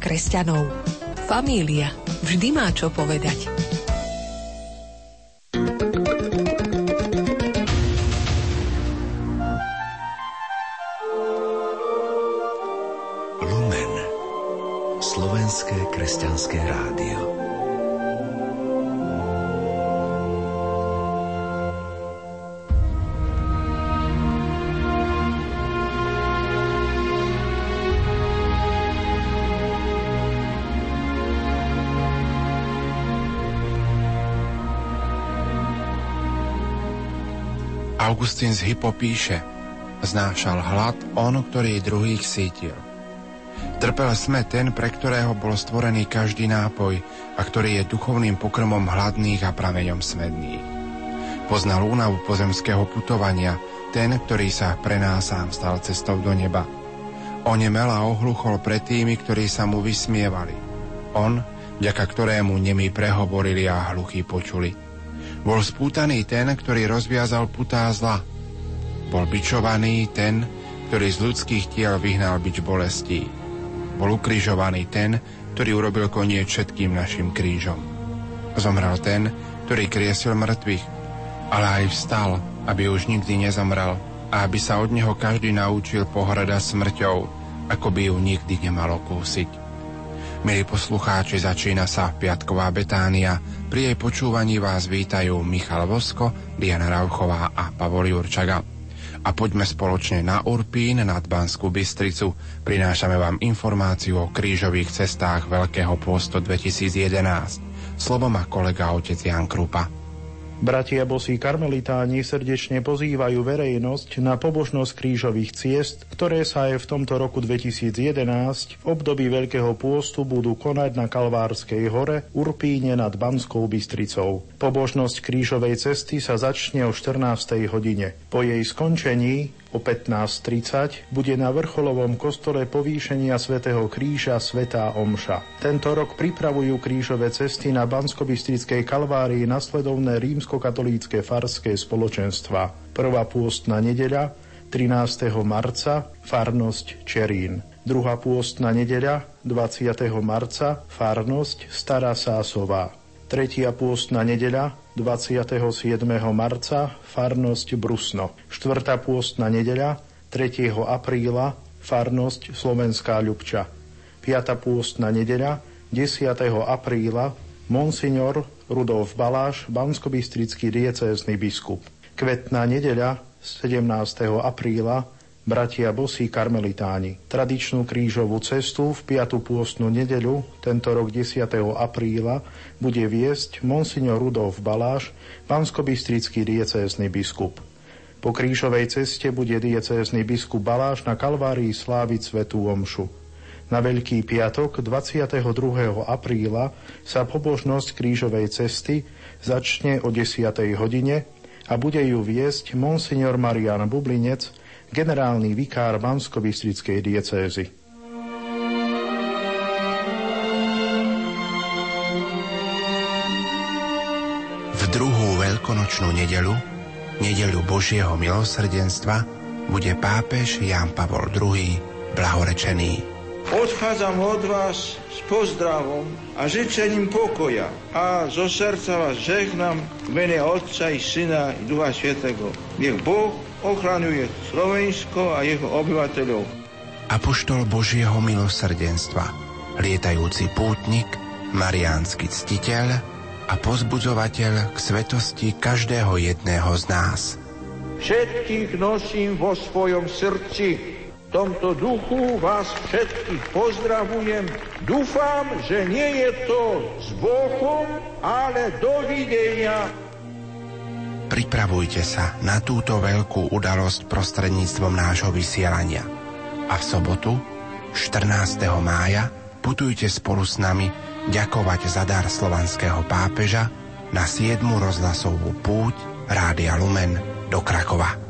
kresťanov. Família vždy má čo povedať. Augustín z Hypo píše, znášal hlad on, ktorý druhých sítil. Trpel sme ten, pre ktorého bol stvorený každý nápoj a ktorý je duchovným pokrmom hladných a prameňom smedných. Poznal únavu pozemského putovania, ten, ktorý sa pre nás sám stal cestou do neba. Onemel a ohluchol pred tými, ktorí sa mu vysmievali. On, vďaka ktorému nemi prehovorili a hluchí počuli. Bol spútaný ten, ktorý rozviazal putá zla. Bol bičovaný ten, ktorý z ľudských tiel vyhnal bič bolestí. Bol ukrižovaný ten, ktorý urobil koniec všetkým našim krížom. Zomrel ten, ktorý kriesil mŕtvych, ale aj vstal, aby už nikdy nezomrel a aby sa od neho každý naučil pohrada smrťou, ako by ju nikdy nemalo kúsiť. Milí poslucháči, začína sa Piatková Betánia. Pri jej počúvaní vás vítajú Michal Vosko, Diana Rauchová a Pavol Jurčaga. A poďme spoločne na Urpín nad Banskú Bystricu. Prinášame vám informáciu o krížových cestách Veľkého posto 2011. Slovo má kolega otec Jan Krupa. Bratia bosí karmelitáni srdečne pozývajú verejnosť na pobožnosť krížových ciest, ktoré sa aj v tomto roku 2011 v období Veľkého pôstu budú konať na Kalvárskej hore Urpíne nad Banskou Bystricou. Pobožnosť krížovej cesty sa začne o 14. hodine. Po jej skončení O 15.30 bude na vrcholovom kostole povýšenia svätého kríža Svetá Omša. Tento rok pripravujú krížové cesty na Banskobistrickej kalvárii nasledovné rímskokatolícke farské spoločenstva. Prvá pôstna nedeľa 13. marca farnosť Čerín. Druhá pôstna nedeľa 20. marca farnosť Stará Sásová. Tretia pôstna nedeľa 27. marca farnosť Brusno. Štvrtá pôstna nedeľa 3. apríla farnosť Slovenská Ľubča. Piatá pôstna nedeľa 10. apríla Monsignor Rudolf Baláš, banskobistrický diecézny biskup. Kvetná nedeľa 17. apríla bratia Bosí karmelitáni. Tradičnú krížovú cestu v 5. pôstnu nedeľu, tento rok 10. apríla, bude viesť monsignor Rudolf Baláš, panskobistrický diecézny biskup. Po krížovej ceste bude diecézny biskup Baláš na Kalvárii sláviť svetú omšu. Na Veľký piatok 22. apríla sa pobožnosť krížovej cesty začne o 10. hodine a bude ju viesť monsignor Marian Bublinec, generálny vikár Bansko-Bystrickej diecézy. V druhú veľkonočnú nedelu, nedelu Božieho milosrdenstva, bude pápež Jan Pavol II blahorečený. Odchádzam od vás s pozdravom a žičením pokoja a zo srdca vás žehnám v mene Otca i Syna i Ducha Svetého. Nech Boh ochraňuje Slovensko a jeho obyvateľov. Apoštol Božieho milosrdenstva, lietajúci pútnik, mariánsky ctiteľ a pozbudzovateľ k svetosti každého jedného z nás. Všetkých nosím vo svojom srdci. V tomto duchu vás všetkých pozdravujem. Dúfam, že nie je to s Bohom, ale dovidenia. Pripravujte sa na túto veľkú udalosť prostredníctvom nášho vysielania. A v sobotu, 14. mája, putujte spolu s nami ďakovať za dar slovanského pápeža na 7. rozhlasovú púť Rádia Lumen do Krakova.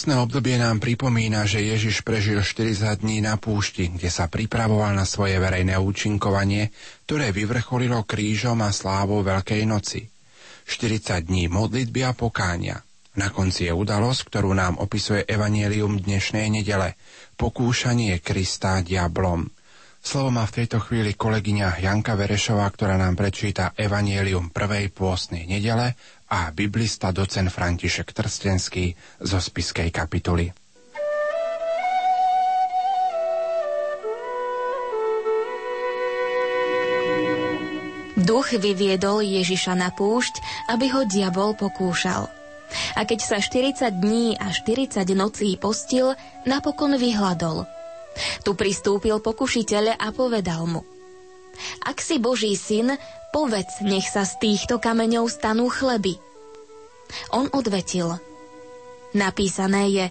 Pôstne obdobie nám pripomína, že Ježiš prežil 40 dní na púšti, kde sa pripravoval na svoje verejné účinkovanie, ktoré vyvrcholilo krížom a slávou Veľkej noci. 40 dní modlitby a pokánia. Na konci je udalosť, ktorú nám opisuje Evangelium dnešnej nedele. Pokúšanie Krista diablom. Slovo má v tejto chvíli kolegyňa Janka Verešová, ktorá nám prečíta Evangelium prvej pôstnej nedele a biblista docen František Trstenský zo spiskej kapituly. Duch vyviedol Ježiša na púšť, aby ho diabol pokúšal. A keď sa 40 dní a 40 nocí postil, napokon vyhľadol. Tu pristúpil pokušiteľ a povedal mu Ak si Boží syn, Povedz, nech sa z týchto kameňov stanú chleby. On odvetil. Napísané je,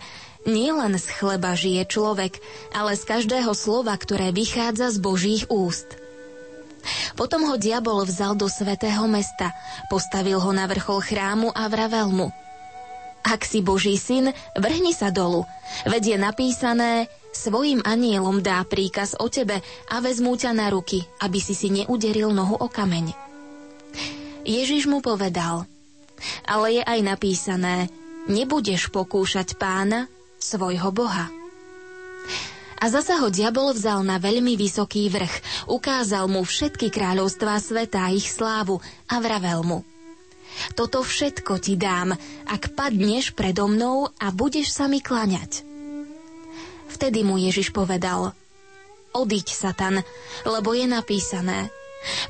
nie len z chleba žije človek, ale z každého slova, ktoré vychádza z Božích úst. Potom ho diabol vzal do svetého mesta, postavil ho na vrchol chrámu a vravel mu. Ak si Boží syn, vrhni sa dolu, veď je napísané, Svojim anielom dá príkaz o tebe a vezmú ťa na ruky, aby si si neuderil nohu o kameň. Ježiš mu povedal, ale je aj napísané, nebudeš pokúšať pána, svojho Boha. A zasa ho diabol vzal na veľmi vysoký vrch, ukázal mu všetky kráľovstvá sveta a ich slávu a vravel mu. Toto všetko ti dám, ak padneš predo mnou a budeš sa mi klaňať. Vtedy mu Ježiš povedal, Odiď, Satan, lebo je napísané,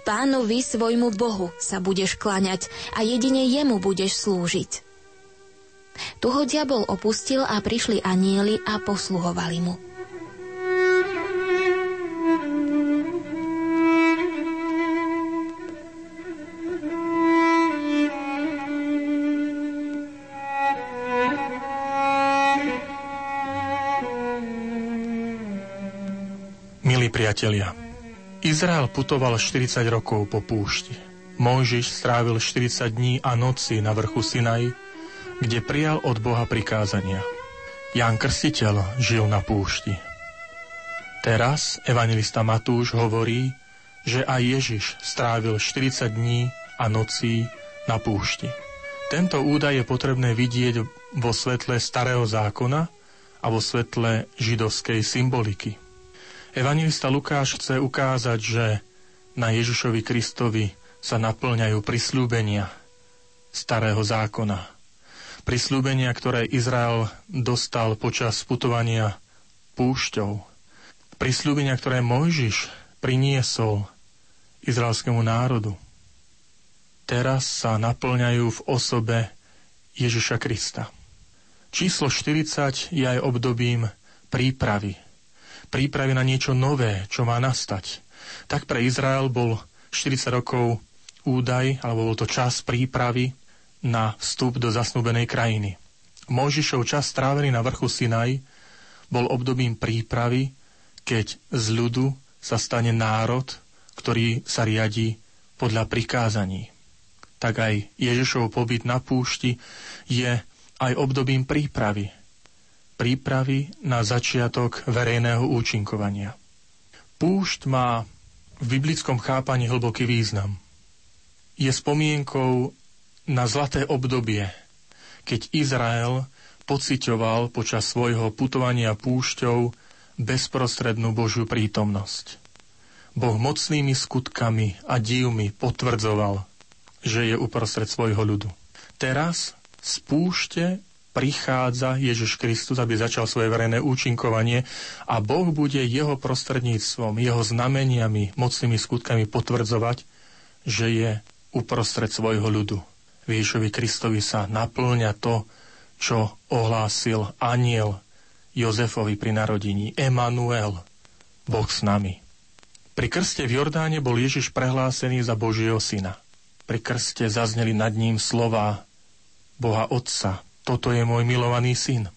Pánovi svojmu Bohu sa budeš klaňať a jedine jemu budeš slúžiť. Tu ho diabol opustil a prišli anieli a posluhovali mu. Priatelia, Izrael putoval 40 rokov po púšti. Mojžiš strávil 40 dní a noci na vrchu Sinaj, kde prijal od Boha prikázania. Ján Krstiteľ žil na púšti. Teraz evangelista Matúš hovorí, že aj Ježiš strávil 40 dní a nocí na púšti. Tento údaj je potrebné vidieť vo svetle starého zákona a vo svetle židovskej symboliky. Evangelista Lukáš chce ukázať, že na Ježišovi Kristovi sa naplňajú prislúbenia starého zákona. Prislúbenia, ktoré Izrael dostal počas putovania púšťou. Prislúbenia, ktoré Mojžiš priniesol izraelskému národu. Teraz sa naplňajú v osobe Ježiša Krista. Číslo 40 je aj obdobím prípravy prípravy na niečo nové, čo má nastať. Tak pre Izrael bol 40 rokov údaj, alebo bol to čas prípravy na vstup do zasnúbenej krajiny. Mojžišov čas strávený na vrchu Sinaj bol obdobím prípravy, keď z ľudu sa stane národ, ktorý sa riadi podľa prikázaní. Tak aj Ježišov pobyt na púšti je aj obdobím prípravy, prípravy na začiatok verejného účinkovania. Púšť má v biblickom chápaní hlboký význam. Je spomienkou na zlaté obdobie, keď Izrael pociťoval počas svojho putovania púšťou bezprostrednú Božiu prítomnosť. Boh mocnými skutkami a divmi potvrdzoval, že je uprostred svojho ľudu. Teraz z púšte prichádza Ježiš Kristus, aby začal svoje verejné účinkovanie a Boh bude jeho prostredníctvom, jeho znameniami, mocnými skutkami potvrdzovať, že je uprostred svojho ľudu. V Ježišovi Kristovi sa naplňa to, čo ohlásil aniel Jozefovi pri narodení. Emanuel, Boh s nami. Pri krste v Jordáne bol Ježiš prehlásený za Božieho syna. Pri krste zazneli nad ním slova Boha Otca, toto je môj milovaný syn.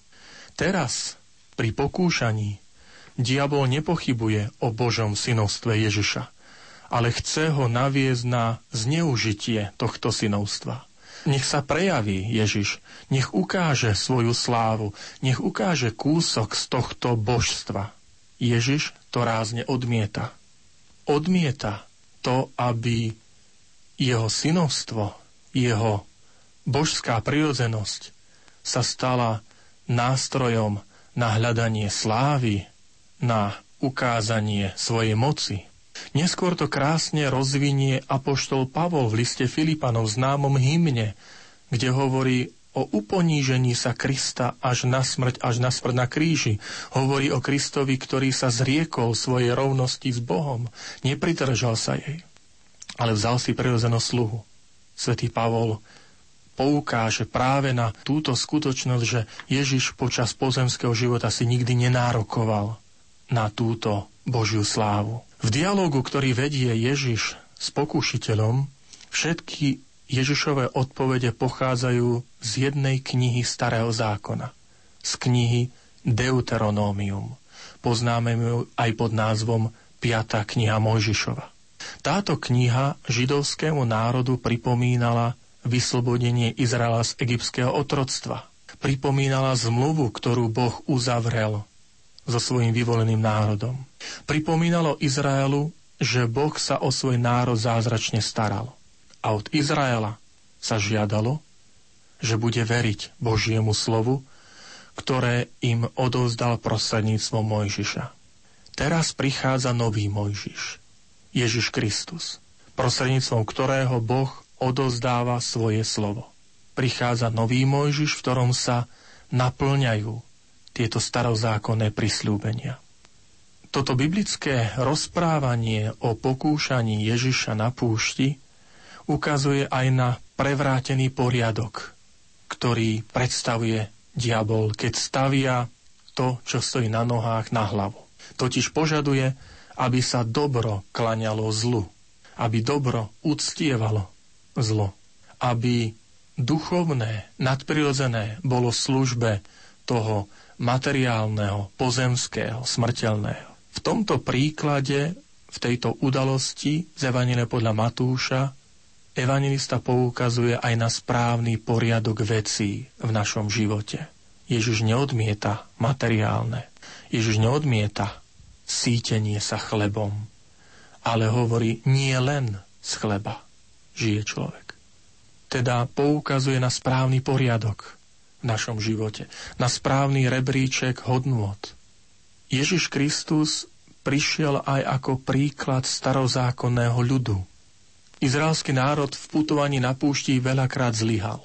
Teraz, pri pokúšaní, diabol nepochybuje o Božom synovstve Ježiša, ale chce ho naviesť na zneužitie tohto synovstva. Nech sa prejaví Ježiš, nech ukáže svoju slávu, nech ukáže kúsok z tohto božstva. Ježiš to rázne odmieta. Odmieta to, aby jeho synovstvo, jeho božská prirodzenosť sa stala nástrojom na hľadanie slávy, na ukázanie svojej moci. Neskôr to krásne rozvinie apoštol Pavol v liste Filipanov známom hymne, kde hovorí o uponížení sa Krista až na smrť, až na smrť na kríži. Hovorí o Kristovi, ktorý sa zriekol svojej rovnosti s Bohom. Nepridržal sa jej, ale vzal si prirodzenú sluhu. Svetý Pavol poukáže práve na túto skutočnosť, že Ježiš počas pozemského života si nikdy nenárokoval na túto Božiu slávu. V dialogu, ktorý vedie Ježiš s pokúšiteľom, všetky Ježišové odpovede pochádzajú z jednej knihy Starého zákona. Z knihy Deuteronómium. Poznáme ju aj pod názvom 5. kniha Mojžišova. Táto kniha židovskému národu pripomínala vyslobodenie Izraela z egyptského otroctva. Pripomínala zmluvu, ktorú Boh uzavrel so svojim vyvoleným národom. Pripomínalo Izraelu, že Boh sa o svoj národ zázračne staral. A od Izraela sa žiadalo, že bude veriť Božiemu slovu, ktoré im odovzdal prostredníctvom Mojžiša. Teraz prichádza nový Mojžiš, Ježiš Kristus, prostredníctvom ktorého Boh odozdáva svoje slovo. Prichádza nový Mojžiš, v ktorom sa naplňajú tieto starozákonné prisľúbenia. Toto biblické rozprávanie o pokúšaní Ježiša na púšti ukazuje aj na prevrátený poriadok, ktorý predstavuje diabol, keď stavia to, čo stojí na nohách, na hlavu. Totiž požaduje, aby sa dobro klaňalo zlu, aby dobro uctievalo zlo, aby duchovné, nadprirodzené bolo v službe toho materiálneho, pozemského, smrteľného. V tomto príklade, v tejto udalosti z Evangelia podľa Matúša, evangelista poukazuje aj na správny poriadok vecí v našom živote. Ježiš neodmieta materiálne. Ježiš neodmieta sítenie sa chlebom, ale hovorí nie len z chleba žije človek. Teda poukazuje na správny poriadok, v našom živote, na správny rebríček hodnôt. Ježiš Kristus prišiel aj ako príklad starozákonného ľudu. Izraelský národ v putovaní na púšti veľakrát zlyhal.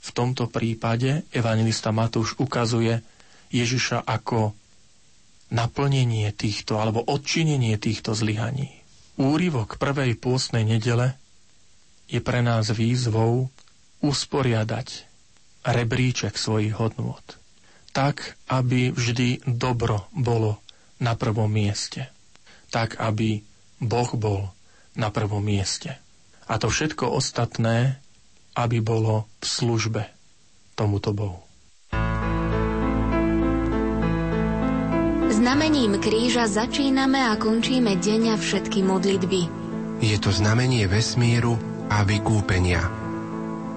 V tomto prípade evangelista Matúš ukazuje Ježiša ako naplnenie týchto alebo odčinenie týchto zlyhaní. Úrivok prvej pôstnej nedele je pre nás výzvou usporiadať rebríček svojich hodnôt. Tak, aby vždy dobro bolo na prvom mieste. Tak, aby Boh bol na prvom mieste. A to všetko ostatné, aby bolo v službe tomuto Bohu. Znamením kríža začíname a končíme deň a všetky modlitby. Je to znamenie vesmíru a vykúpenia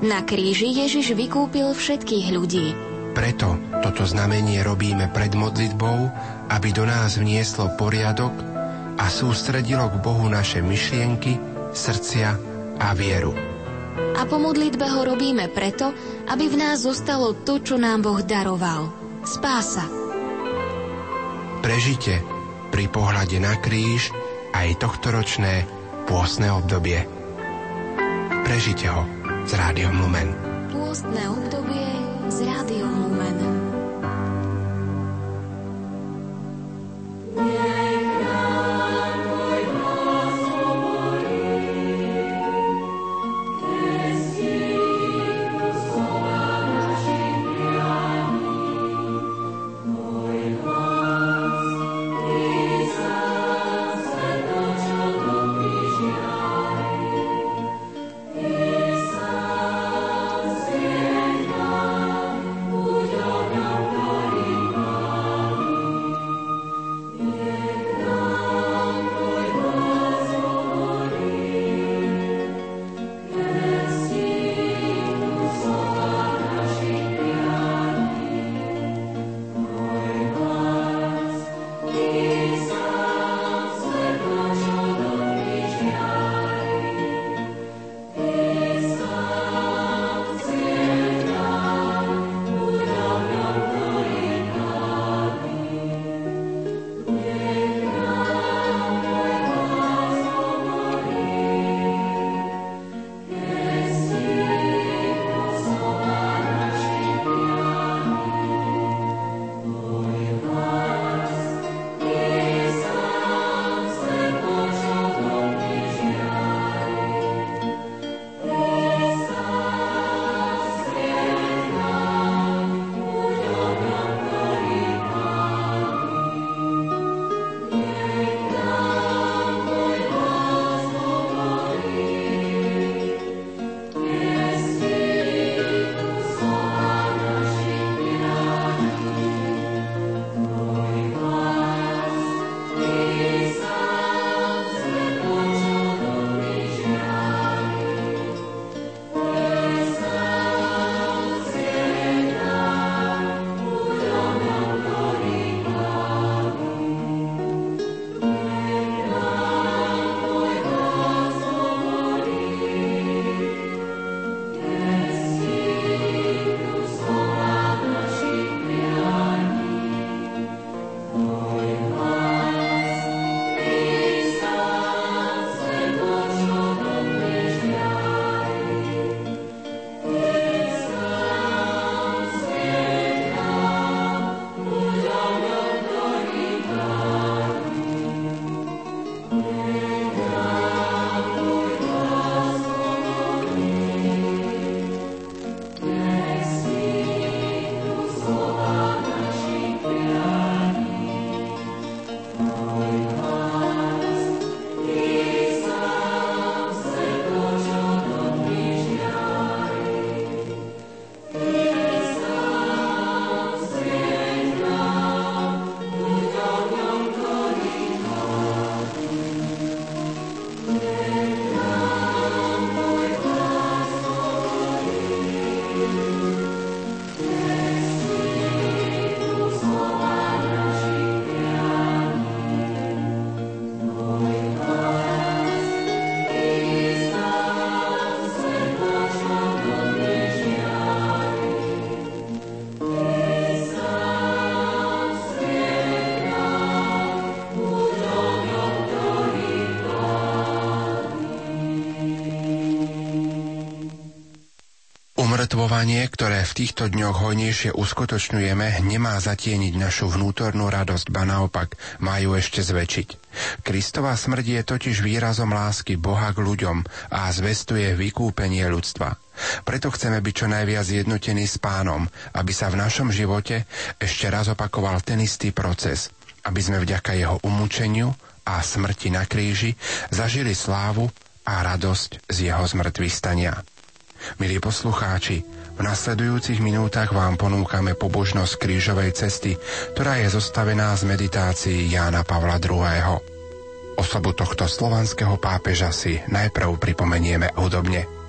na kríži Ježiš vykúpil všetkých ľudí. Preto toto znamenie robíme pred modlitbou, aby do nás vnieslo poriadok a sústredilo k Bohu naše myšlienky, srdcia a vieru. A po modlitbe ho robíme preto, aby v nás zostalo to, čo nám Boh daroval. Spása. Prežite pri pohľade na kríž aj tohtoročné pôsne obdobie. Prežite ho z Rádiom Lumen. Pôstne obdobie z Rádiom Lumen. Umrtvovanie, ktoré v týchto dňoch hojnejšie uskutočňujeme, nemá zatieniť našu vnútornú radosť, ba naopak, má ju ešte zväčšiť. Kristová smrť je totiž výrazom lásky Boha k ľuďom a zvestuje vykúpenie ľudstva. Preto chceme byť čo najviac jednotení s pánom, aby sa v našom živote ešte raz opakoval ten istý proces, aby sme vďaka jeho umúčeniu a smrti na kríži zažili slávu a radosť z jeho zmrtvých stania. Milí poslucháči, v nasledujúcich minútach vám ponúkame pobožnosť krížovej cesty, ktorá je zostavená z meditácií Jána Pavla II. Osobu tohto slovanského pápeža si najprv pripomenieme údobne.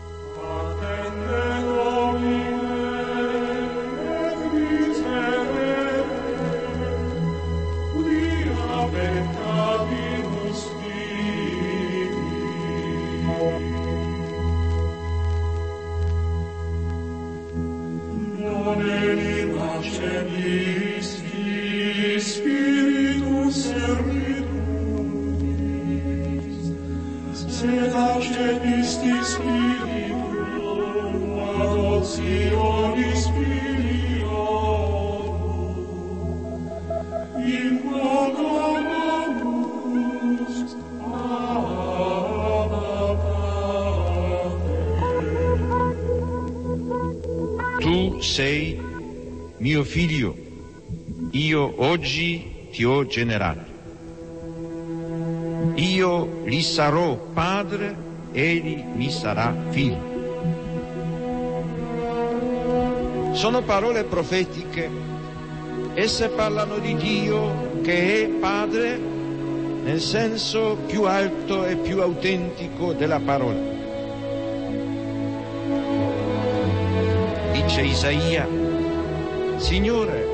Generato. Io gli sarò padre, egli mi sarà figlio. Sono parole profetiche, esse parlano di Dio che è padre nel senso più alto e più autentico della parola. Dice Isaia, Signore,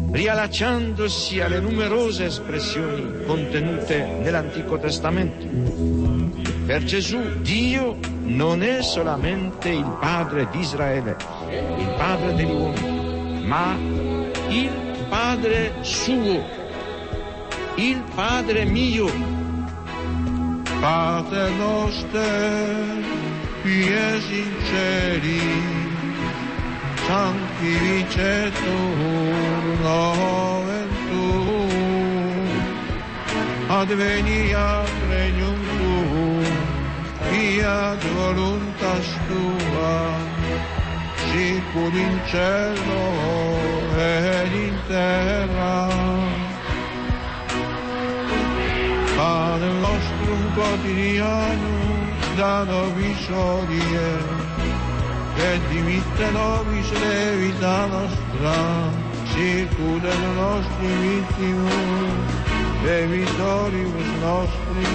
riallacciandosi alle numerose espressioni contenute nell'Antico Testamento. Per Gesù Dio non è solamente il Padre di Israele, il Padre degli uomini, ma il Padre suo, il Padre mio. Pater noster, pies in cieli, sanctificetur nomen tuum, adveniat regnum tuum, fiat voluntas tua, sicur in cielo ed in terra. Pane nostrum quotidianum da nobis odie, et dimitte nobis levita nostra, circude nostri vittimus, debitoribus nostri,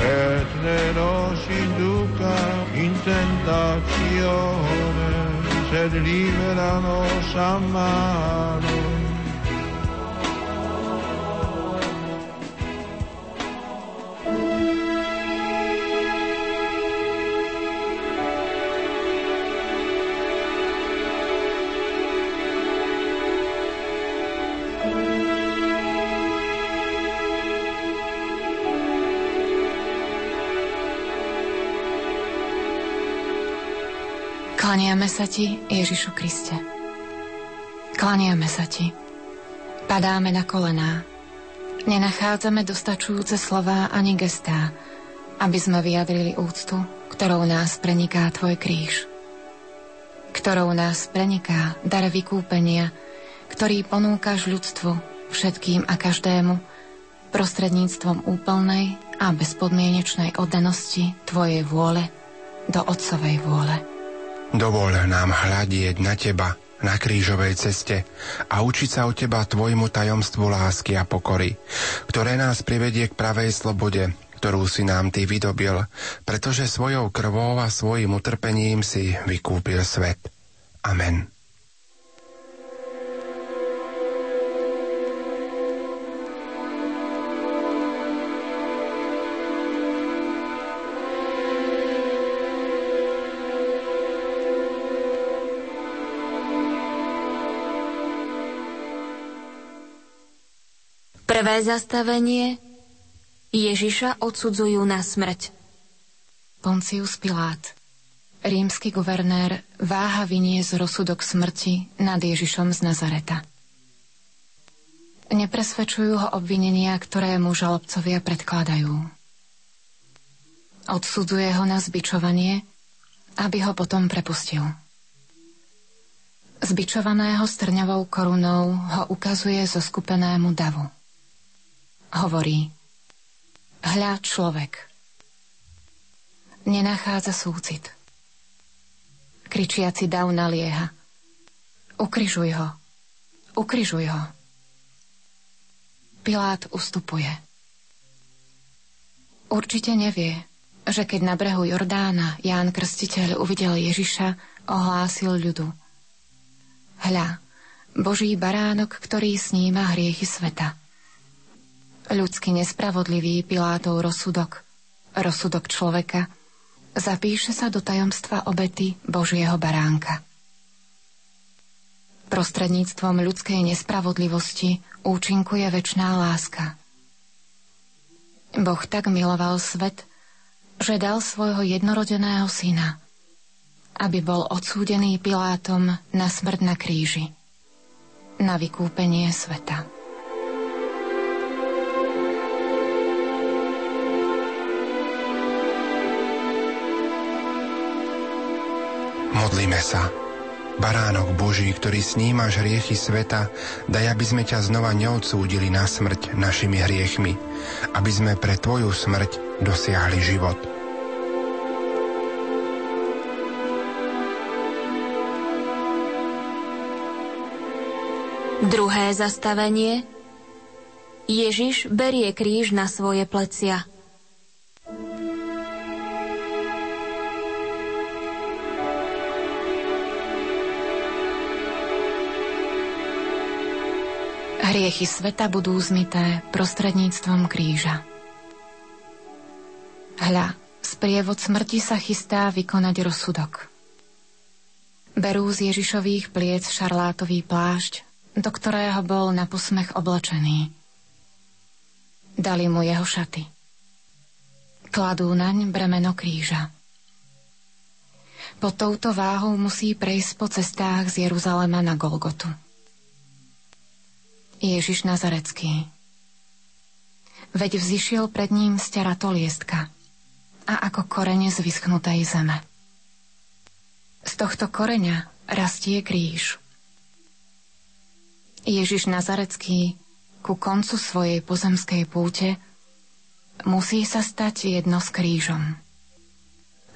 et ne nos induca in tentazione, sed libera nos a mano. Klaniame sa Ti, Ježišu Kriste. Klaniame sa Ti. Padáme na kolená. Nenachádzame dostačujúce slová ani gestá, aby sme vyjadrili úctu, ktorou nás preniká Tvoj kríž. Ktorou nás preniká dar vykúpenia, ktorý ponúkaš ľudstvu, všetkým a každému, prostredníctvom úplnej a bezpodmienečnej oddanosti Tvojej vôle do Otcovej vôle. Dovol nám hľadieť na Teba, na krížovej ceste a učiť sa od Teba Tvojmu tajomstvu lásky a pokory, ktoré nás privedie k pravej slobode, ktorú si nám Ty vydobil, pretože svojou krvou a svojim utrpením si vykúpil svet. Amen. Prvé zastavenie Ježiša odsudzujú na smrť. Poncius Pilát, rímsky guvernér, váha vyniesť rozsudok smrti nad Ježišom z Nazareta. Nepresvedčujú ho obvinenia, ktoré mu žalobcovia predkladajú. Odsudzuje ho na zbičovanie, aby ho potom prepustil. Zbičovaného strňavou korunou ho ukazuje zo skupenému davu hovorí Hľa človek. Nenachádza súcit. Kričiaci dav nalieha. Ukrižuj ho. Ukrižuj ho. Pilát ustupuje. Určite nevie, že keď na brehu Jordána Ján Krstiteľ uvidel Ježiša, ohlásil ľudu. Hľa, Boží baránok, ktorý sníma hriechy sveta. Ľudsky nespravodlivý Pilátov rozsudok, rozsudok človeka, zapíše sa do tajomstva obety Božieho baránka. Prostredníctvom ľudskej nespravodlivosti účinkuje väčšiná láska. Boh tak miloval svet, že dal svojho jednorodeného syna, aby bol odsúdený Pilátom na smrť na kríži, na vykúpenie sveta. Modlíme sa. Baránok Boží, ktorý snímaš hriechy sveta, daj, aby sme ťa znova neodsúdili na smrť našimi hriechmi, aby sme pre Tvoju smrť dosiahli život. Druhé zastavenie Ježiš berie kríž na svoje plecia. Hriechy sveta budú zmité prostredníctvom kríža. Hľa, sprievod smrti sa chystá vykonať rozsudok. Berú z Ježišových pliec šarlátový plášť, do ktorého bol na posmech oblečený. Dali mu jeho šaty. Kladú naň bremeno kríža. Pod touto váhou musí prejsť po cestách z Jeruzalema na Golgotu. Ježiš Nazarecký. Veď vzýšiel pred ním z liestka a ako korene z vyschnutej zeme. Z tohto koreňa rastie kríž. Ježiš Nazarecký ku koncu svojej pozemskej púte musí sa stať jedno s krížom.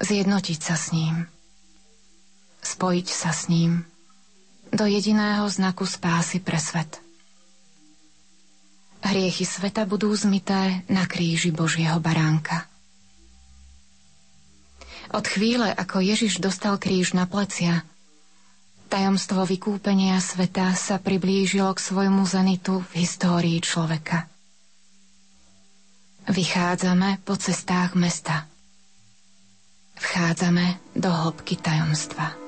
Zjednotiť sa s ním. Spojiť sa s ním do jediného znaku spásy pre svet – Hriechy sveta budú zmité na kríži Božieho baránka. Od chvíle, ako Ježiš dostal kríž na plecia, tajomstvo vykúpenia sveta sa priblížilo k svojmu zenitu v histórii človeka. Vychádzame po cestách mesta. Vchádzame do hĺbky tajomstva.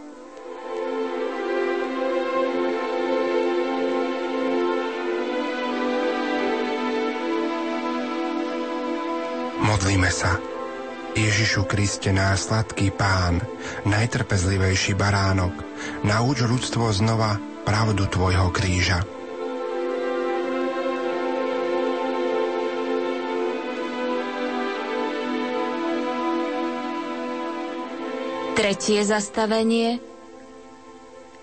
Modlíme sa. Ježišu Kriste, náš sladký pán, najtrpezlivejší baránok, nauč ľudstvo znova pravdu Tvojho kríža. Tretie zastavenie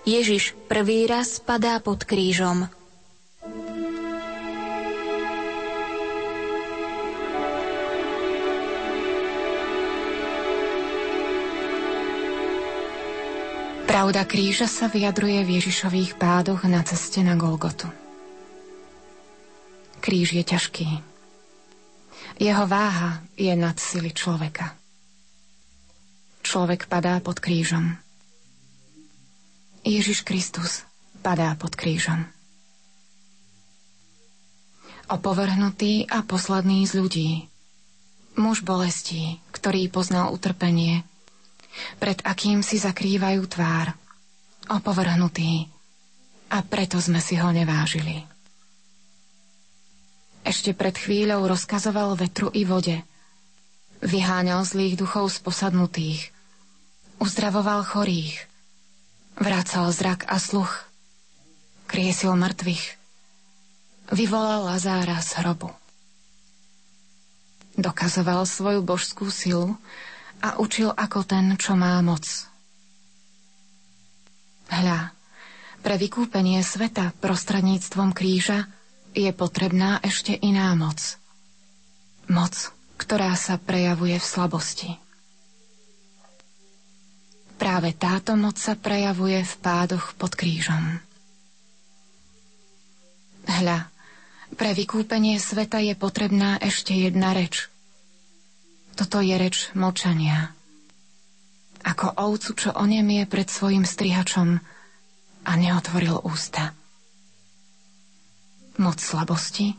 Ježiš prvý raz padá pod krížom. Pravda kríža sa vyjadruje v Ježišových pádoch na ceste na Golgotu. Kríž je ťažký. Jeho váha je nad sily človeka. Človek padá pod krížom. Ježiš Kristus padá pod krížom. Opovrhnutý a posledný z ľudí. Muž bolestí, ktorý poznal utrpenie, pred akým si zakrývajú tvár. Opovrhnutý. A preto sme si ho nevážili. Ešte pred chvíľou rozkazoval vetru i vode. Vyháňal zlých duchov z posadnutých. Uzdravoval chorých. Vracal zrak a sluch. Kriesil mŕtvych. Vyvolal Lazára z hrobu. Dokazoval svoju božskú silu a učil ako ten, čo má moc. Hľa, pre vykúpenie sveta prostredníctvom kríža je potrebná ešte iná moc. Moc, ktorá sa prejavuje v slabosti. Práve táto moc sa prejavuje v pádoch pod krížom. Hľa, pre vykúpenie sveta je potrebná ešte jedna reč – toto je reč močania. Ako ovcu, čo onemie pred svojim strihačom a neotvoril ústa. Moc slabosti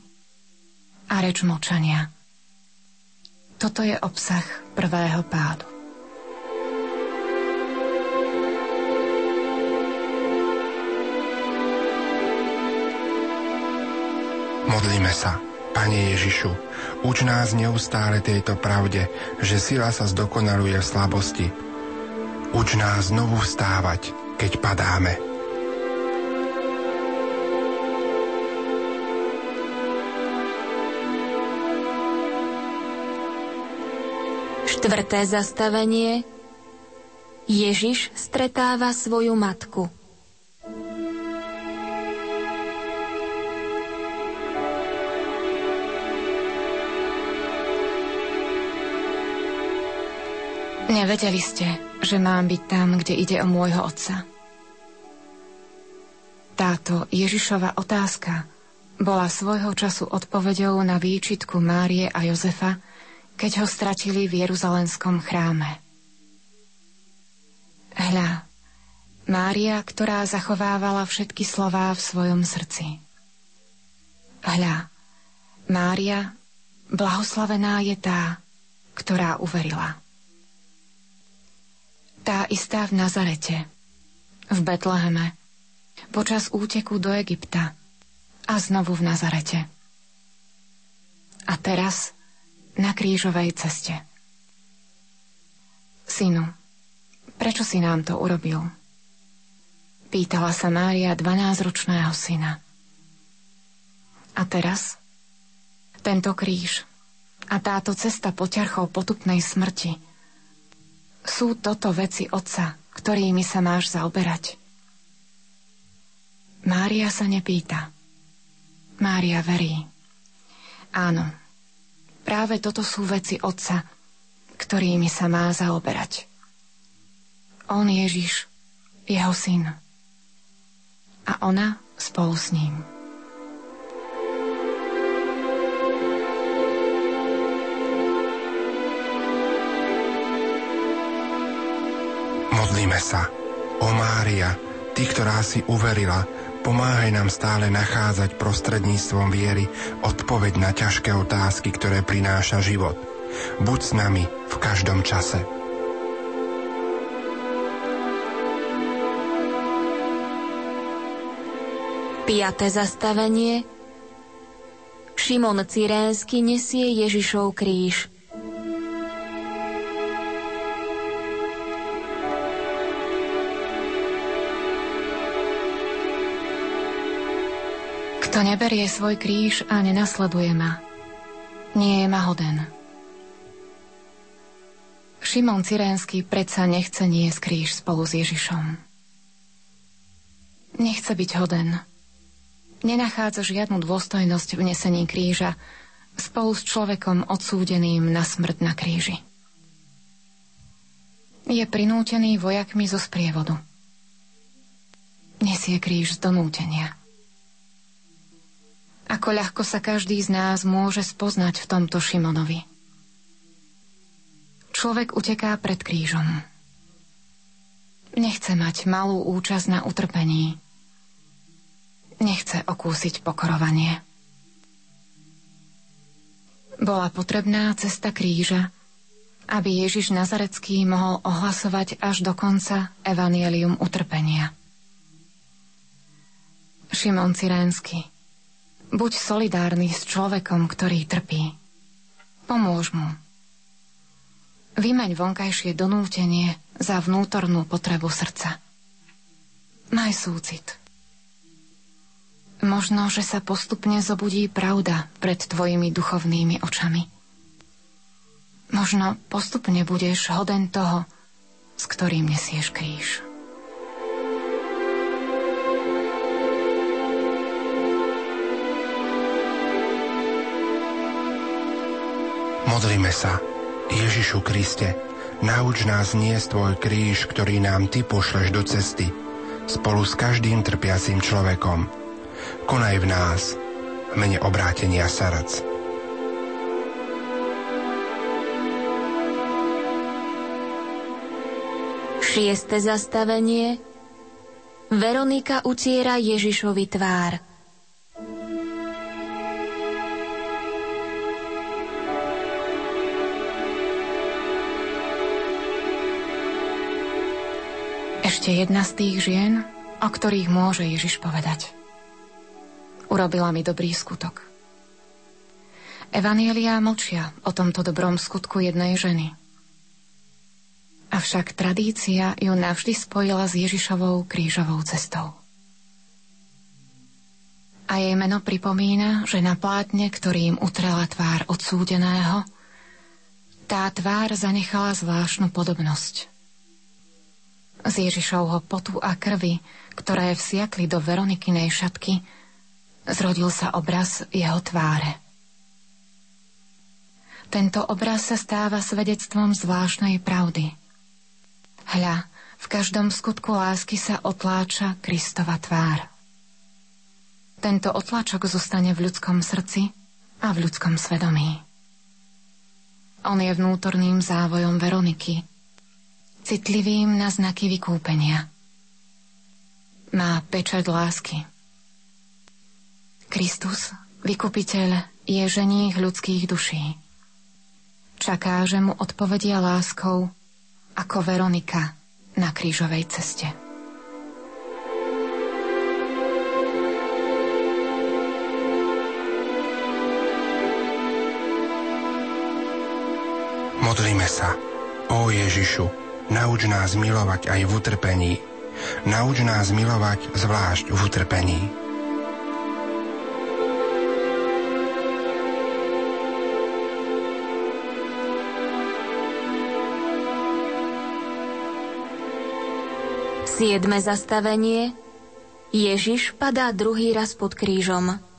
a reč močania. Toto je obsah prvého pádu. Modlíme sa. Pane Ježišu, uč nás neustále tejto pravde, že sila sa zdokonaluje v slabosti. Uč nás znovu vstávať, keď padáme. Štvrté zastavenie Ježiš stretáva svoju matku. Nevedeli ste, že mám byť tam, kde ide o môjho otca. Táto Ježišova otázka bola svojho času odpovedou na výčitku Márie a Jozefa, keď ho stratili v Jeruzalenskom chráme. Hľa, Mária, ktorá zachovávala všetky slová v svojom srdci. Hľa, Mária, blahoslavená je tá, ktorá uverila tá istá v Nazarete, v Betleheme, počas úteku do Egypta a znovu v Nazarete. A teraz na krížovej ceste. Synu, prečo si nám to urobil? Pýtala sa Mária 12-ročného syna. A teraz tento kríž a táto cesta poťarchou potupnej smrti – sú toto veci Otca, ktorými sa máš zaoberať? Mária sa nepýta. Mária verí. Áno, práve toto sú veci Otca, ktorými sa má zaoberať. On Ježiš, jeho syn. A ona spolu s ním. Modlíme sa. O Mária, Ty, ktorá si uverila, pomáhaj nám stále nachádzať prostredníctvom viery odpoveď na ťažké otázky, ktoré prináša život. Buď s nami v každom čase. Piaté zastavenie Šimon Cyrénsky nesie Ježišov kríž. Kto neberie svoj kríž a nenasleduje ma, nie je ma hoden. Šimon Cyrénsky predsa nechce niesť kríž spolu s Ježišom. Nechce byť hoden. Nenachádza žiadnu dôstojnosť v nesení kríža spolu s človekom odsúdeným na smrť na kríži. Je prinútený vojakmi zo sprievodu. Nesie kríž z donútenia. Ako ľahko sa každý z nás môže spoznať v tomto Šimonovi – Človek uteká pred krížom. Nechce mať malú účasť na utrpení. Nechce okúsiť pokorovanie. Bola potrebná cesta kríža, aby Ježiš Nazarecký mohol ohlasovať až do konca evanielium utrpenia. Šimon Cyrénsky, buď solidárny s človekom, ktorý trpí. Pomôž mu. Vymeň vonkajšie donútenie za vnútornú potrebu srdca. Maj súcit. Možno, že sa postupne zobudí pravda pred tvojimi duchovnými očami. Možno postupne budeš hoden toho, s ktorým nesieš kríž. Modlíme sa. Ježišu Kriste, nauč nás niesť Tvoj kríž, ktorý nám Ty pošleš do cesty, spolu s každým trpiacím človekom. Konaj v nás, v mene obrátenia srdc. Šieste zastavenie Veronika utiera Ježišovi tvár – ešte jedna z tých žien, o ktorých môže Ježiš povedať. Urobila mi dobrý skutok. Evanielia mlčia o tomto dobrom skutku jednej ženy. Avšak tradícia ju navždy spojila s Ježišovou krížovou cestou. A jej meno pripomína, že na plátne, ktorým utrela tvár odsúdeného, tá tvár zanechala zvláštnu podobnosť – z Ježišovho potu a krvi, ktoré vsiakli do Veronikinej šatky, zrodil sa obraz jeho tváre. Tento obraz sa stáva svedectvom zvláštnej pravdy. Hľa, v každom skutku lásky sa otláča Kristova tvár. Tento otlačok zostane v ľudskom srdci a v ľudskom svedomí. On je vnútorným závojom Veroniky – citlivým na znaky vykúpenia. Má pečať lásky. Kristus, vykupiteľ, je ženích ľudských duší. Čaká, že mu odpovedia láskou ako Veronika na krížovej ceste. Modlíme sa, ó Ježišu, Nauč nás milovať aj v utrpení. Nauč nás milovať zvlášť v utrpení. Siedme zastavenie Ježiš padá druhý raz pod krížom.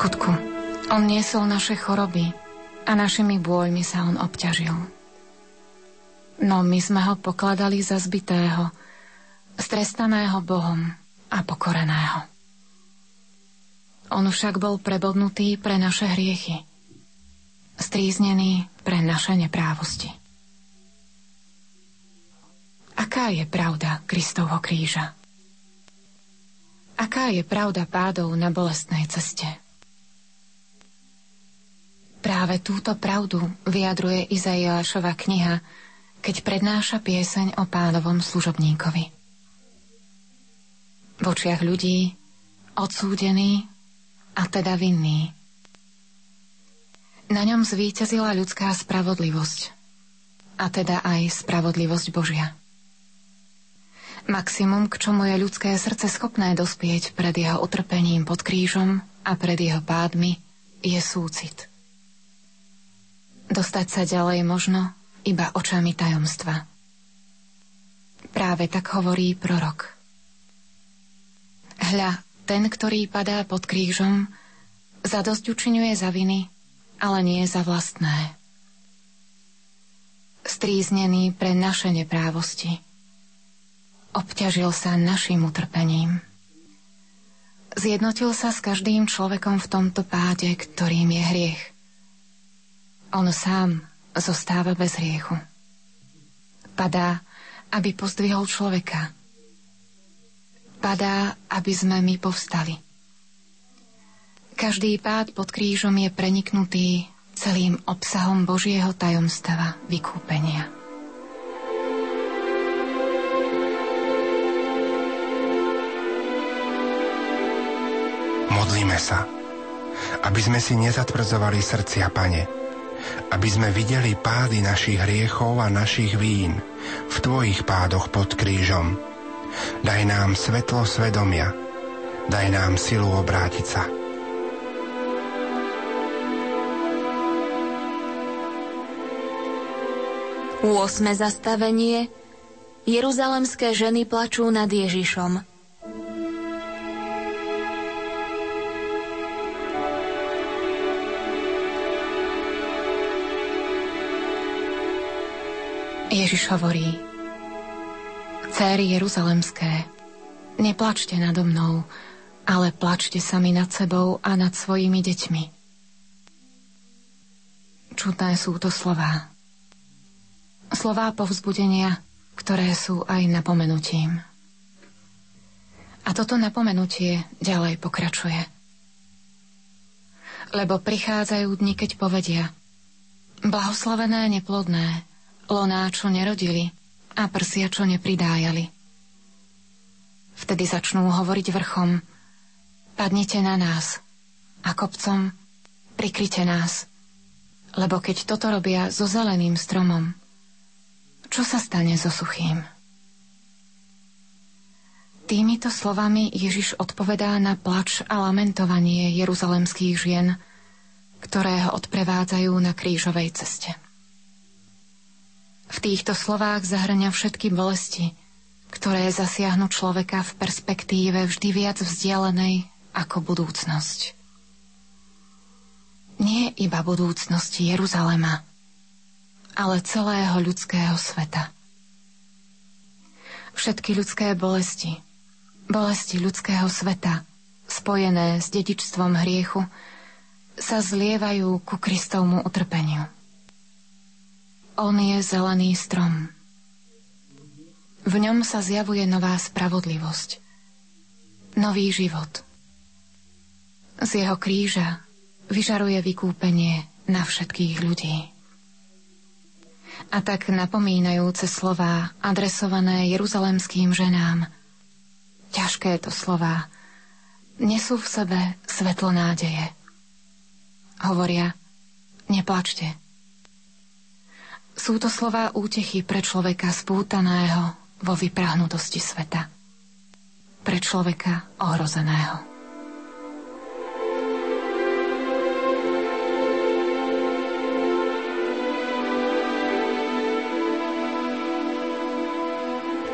Skutku, on niesol naše choroby a našimi bôľmi sa on obťažil. No my sme ho pokladali za zbitého, strestaného Bohom a pokoreného. On však bol prebodnutý pre naše hriechy, stríznený pre naše neprávosti. Aká je pravda Kristovho kríža? Aká je pravda pádov na bolestnej ceste? Práve túto pravdu vyjadruje Izaiášova kniha, keď prednáša pieseň o pánovom služobníkovi. V očiach ľudí odsúdený a teda vinný. Na ňom zvíťazila ľudská spravodlivosť, a teda aj spravodlivosť Božia. Maximum, k čomu je ľudské srdce schopné dospieť pred jeho utrpením pod krížom a pred jeho pádmi, je súcit. Dostať sa ďalej možno iba očami tajomstva. Práve tak hovorí prorok. Hľa, ten, ktorý padá pod krížom, zadosť učinuje za viny, ale nie za vlastné. Stríznený pre naše neprávosti. Obťažil sa našim utrpením. Zjednotil sa s každým človekom v tomto páde, ktorým je hriech. On sám zostáva bez hriechu. Padá, aby pozdvihol človeka. Padá, aby sme my povstali. Každý pád pod krížom je preniknutý celým obsahom Božieho tajomstava vykúpenia. Modlíme sa, aby sme si nezatvrdzovali srdcia, Pane, aby sme videli pády našich hriechov a našich vín v Tvojich pádoch pod krížom. Daj nám svetlo svedomia, daj nám silu obrátiť sa. 8. zastavenie Jeruzalemské ženy plačú nad Ježišom. Ježiš hovorí Céry Jeruzalemské, neplačte nado mnou, ale plačte sami nad sebou a nad svojimi deťmi. Čudné sú to slová slová povzbudenia, ktoré sú aj napomenutím. A toto napomenutie ďalej pokračuje. Lebo prichádzajú dni, keď povedia Blahoslavené neplodné, loná, čo nerodili a prsia, čo nepridájali. Vtedy začnú hovoriť vrchom Padnite na nás a kopcom prikryte nás. Lebo keď toto robia so zeleným stromom, čo sa stane so suchým? Týmito slovami Ježiš odpovedá na plač a lamentovanie jeruzalemských žien, ktoré ho odprevádzajú na krížovej ceste. V týchto slovách zahrňa všetky bolesti, ktoré zasiahnu človeka v perspektíve vždy viac vzdialenej ako budúcnosť. Nie iba budúcnosti Jeruzalema – ale celého ľudského sveta. Všetky ľudské bolesti, bolesti ľudského sveta, spojené s dedičstvom hriechu, sa zlievajú ku Kristovmu utrpeniu. On je zelený strom. V ňom sa zjavuje nová spravodlivosť, nový život. Z jeho kríža vyžaruje vykúpenie na všetkých ľudí a tak napomínajúce slová adresované jeruzalemským ženám. Ťažké to slová nesú v sebe svetlo nádeje. Hovoria, neplačte. Sú to slová útechy pre človeka spútaného vo vyprahnutosti sveta. Pre človeka ohrozeného.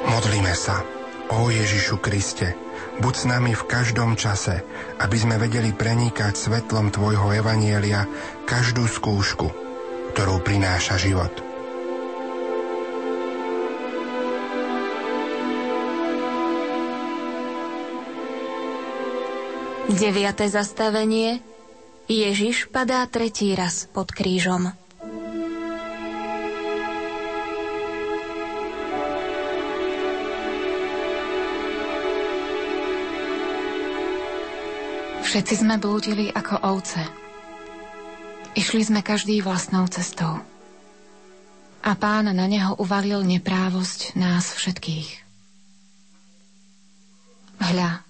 Modlíme sa, ó Ježišu Kriste, buď s nami v každom čase, aby sme vedeli prenikať svetlom Tvojho Evanielia každú skúšku, ktorú prináša život. Deviate zastavenie Ježiš padá tretí raz pod krížom. Všetci sme blúdili ako ovce. Išli sme každý vlastnou cestou. A pán na neho uvalil neprávosť nás všetkých. Hľa,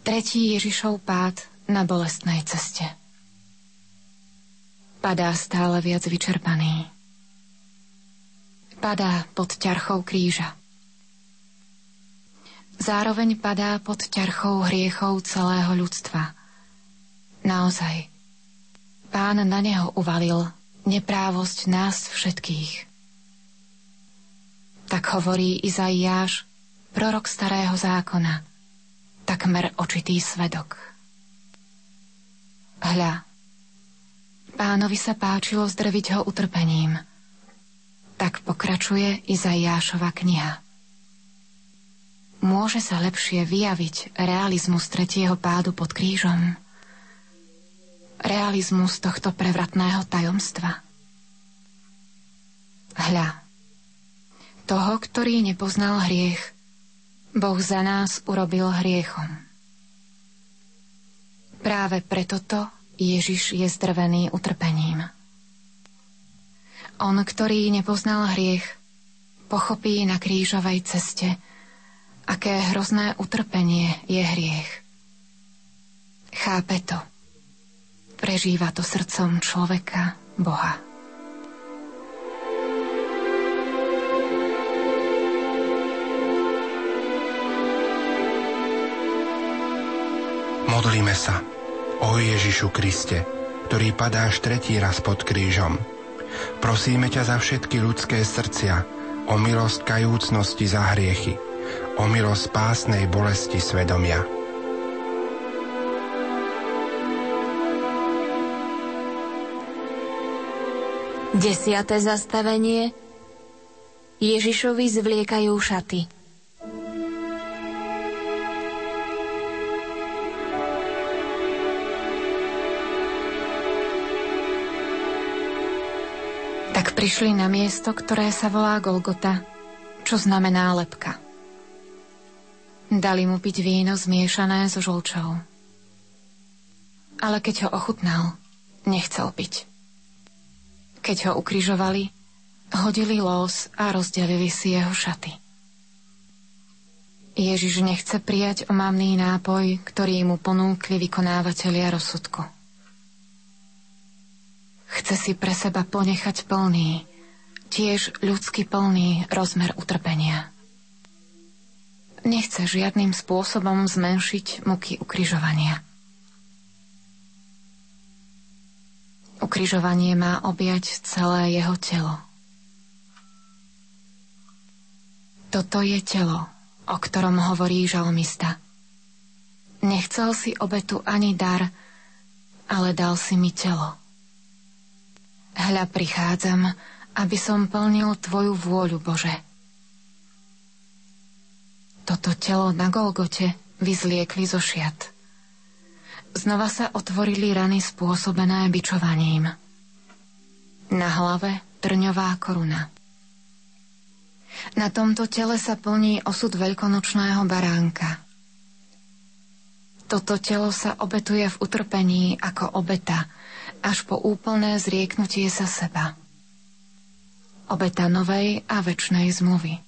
tretí Ježišov pád na bolestnej ceste. padá stále viac vyčerpaný. Padá pod ťarchou kríža. Zároveň padá pod ťarchou hriechov celého ľudstva. Naozaj, pán na neho uvalil neprávosť nás všetkých. Tak hovorí Izaiáš, prorok starého zákona, takmer očitý svedok. Hľa, pánovi sa páčilo zdrviť ho utrpením. Tak pokračuje Izaiášova kniha. Môže sa lepšie vyjaviť realizmus tretieho pádu pod krížom? Realizmus tohto prevratného tajomstva? Hľa, toho, ktorý nepoznal hriech, Boh za nás urobil hriechom. Práve preto to Ježiš je zdrvený utrpením. On, ktorý nepoznal hriech, pochopí na krížovej ceste, aké hrozné utrpenie je hriech. Chápe to. Prežíva to srdcom človeka, Boha. Modlíme sa, o Ježišu Kriste, ktorý padáš tretí raz pod krížom. Prosíme ťa za všetky ľudské srdcia, o milosť kajúcnosti za hriechy, o milosť pásnej bolesti svedomia. Desiate zastavenie Ježišovi zvliekajú šaty. Prišli na miesto, ktoré sa volá Golgota, čo znamená lepka. Dali mu piť víno zmiešané so žolčou. Ale keď ho ochutnal, nechcel piť. Keď ho ukrižovali, hodili los a rozdelili si jeho šaty. Ježiš nechce prijať omamný nápoj, ktorý mu ponúkli vykonávateľia rozsudku. Chce si pre seba ponechať plný, tiež ľudský plný rozmer utrpenia nechce žiadnym spôsobom zmenšiť muky ukrižovania. Ukrižovanie má objať celé jeho telo. Toto je telo, o ktorom hovorí žalmista. Nechcel si obetu ani dar, ale dal si mi telo. Hľa prichádzam, aby som plnil Tvoju vôľu, Bože toto telo na Golgote vyzliekli zo šiat. Znova sa otvorili rany spôsobené bičovaním. Na hlave trňová koruna. Na tomto tele sa plní osud veľkonočného baránka. Toto telo sa obetuje v utrpení ako obeta, až po úplné zrieknutie sa seba. Obeta novej a väčšnej zmluvy.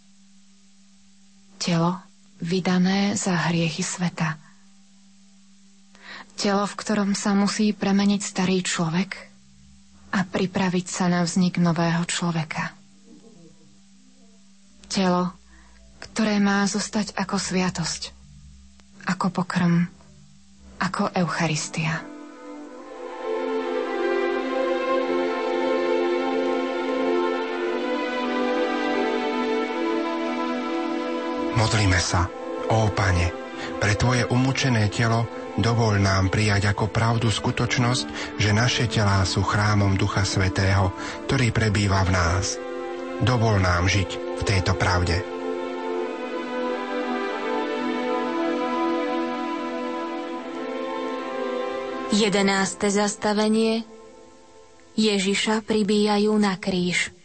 Telo vydané za hriechy sveta. Telo, v ktorom sa musí premeniť starý človek a pripraviť sa na vznik nového človeka. Telo, ktoré má zostať ako sviatosť, ako pokrm, ako Eucharistia. Modlíme sa, ó Pane, pre Tvoje umúčené telo dovol nám prijať ako pravdu skutočnosť, že naše telá sú chrámom Ducha Svetého, ktorý prebýva v nás. Dovol nám žiť v tejto pravde. Jedenáste zastavenie Ježiša pribíjajú na kríž.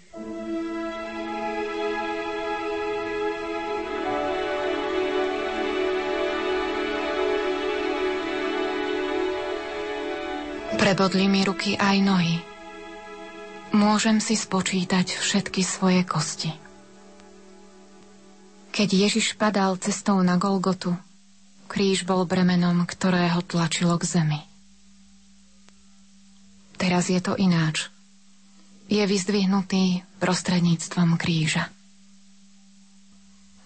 Prebodli mi ruky aj nohy. Môžem si spočítať všetky svoje kosti. Keď Ježiš padal cestou na Golgotu, kríž bol bremenom, ktoré ho tlačilo k zemi. teraz je to ináč. Je vyzdvihnutý prostredníctvom kríža.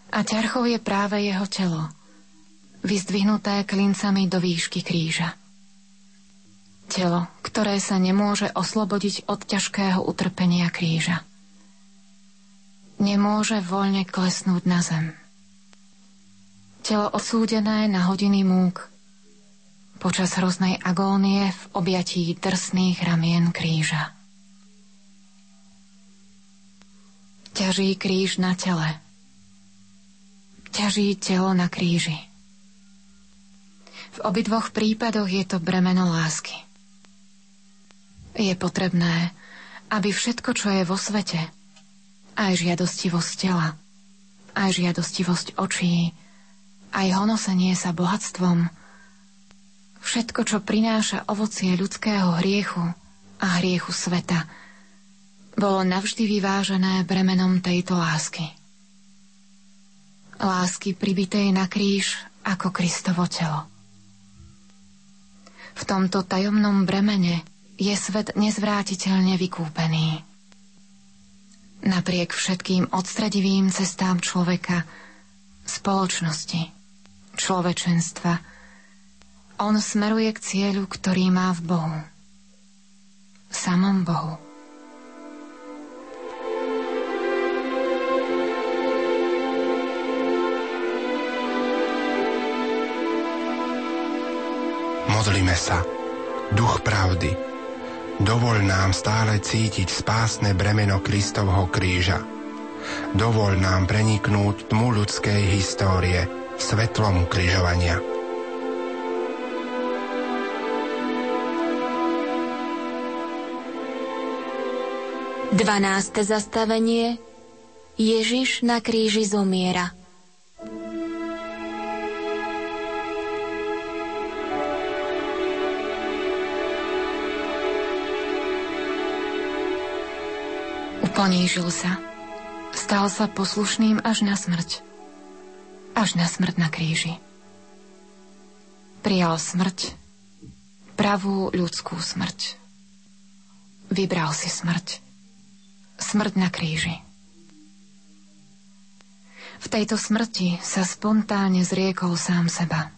A ťarchou je práve jeho telo, vyzdvihnuté klincami do výšky kríža. Telo, ktoré sa nemôže oslobodiť od ťažkého utrpenia kríža. Nemôže voľne klesnúť na zem. Telo odsúdené na hodiny múk, počas hroznej agónie v objatí drsných ramien kríža. Ťaží kríž na tele. Ťaží telo na kríži. V obidvoch prípadoch je to bremeno lásky. Je potrebné, aby všetko, čo je vo svete, aj žiadostivosť tela, aj žiadostivosť očí, aj honosenie sa bohatstvom, Všetko, čo prináša ovocie ľudského hriechu a hriechu sveta, bolo navždy vyvážené bremenom tejto lásky. Lásky pribitej na kríž ako Kristovo telo. V tomto tajomnom bremene je svet nezvrátiteľne vykúpený. Napriek všetkým odstradivým cestám človeka, spoločnosti, človečenstva – on smeruje k cieľu, ktorý má v Bohu. V samom Bohu. Modlíme sa. Duch pravdy. Dovol nám stále cítiť spásne bremeno Kristovho kríža. Dovol nám preniknúť tmu ľudskej histórie svetlom križovania. 12. zastavenie Ježiš na kríži zomiera. Uponížil sa. Stal sa poslušným až na smrť. Až na smrť na kríži. Prijal smrť, pravú ľudskú smrť. Vybral si smrť smrť na kríži. V tejto smrti sa spontánne zriekol sám seba.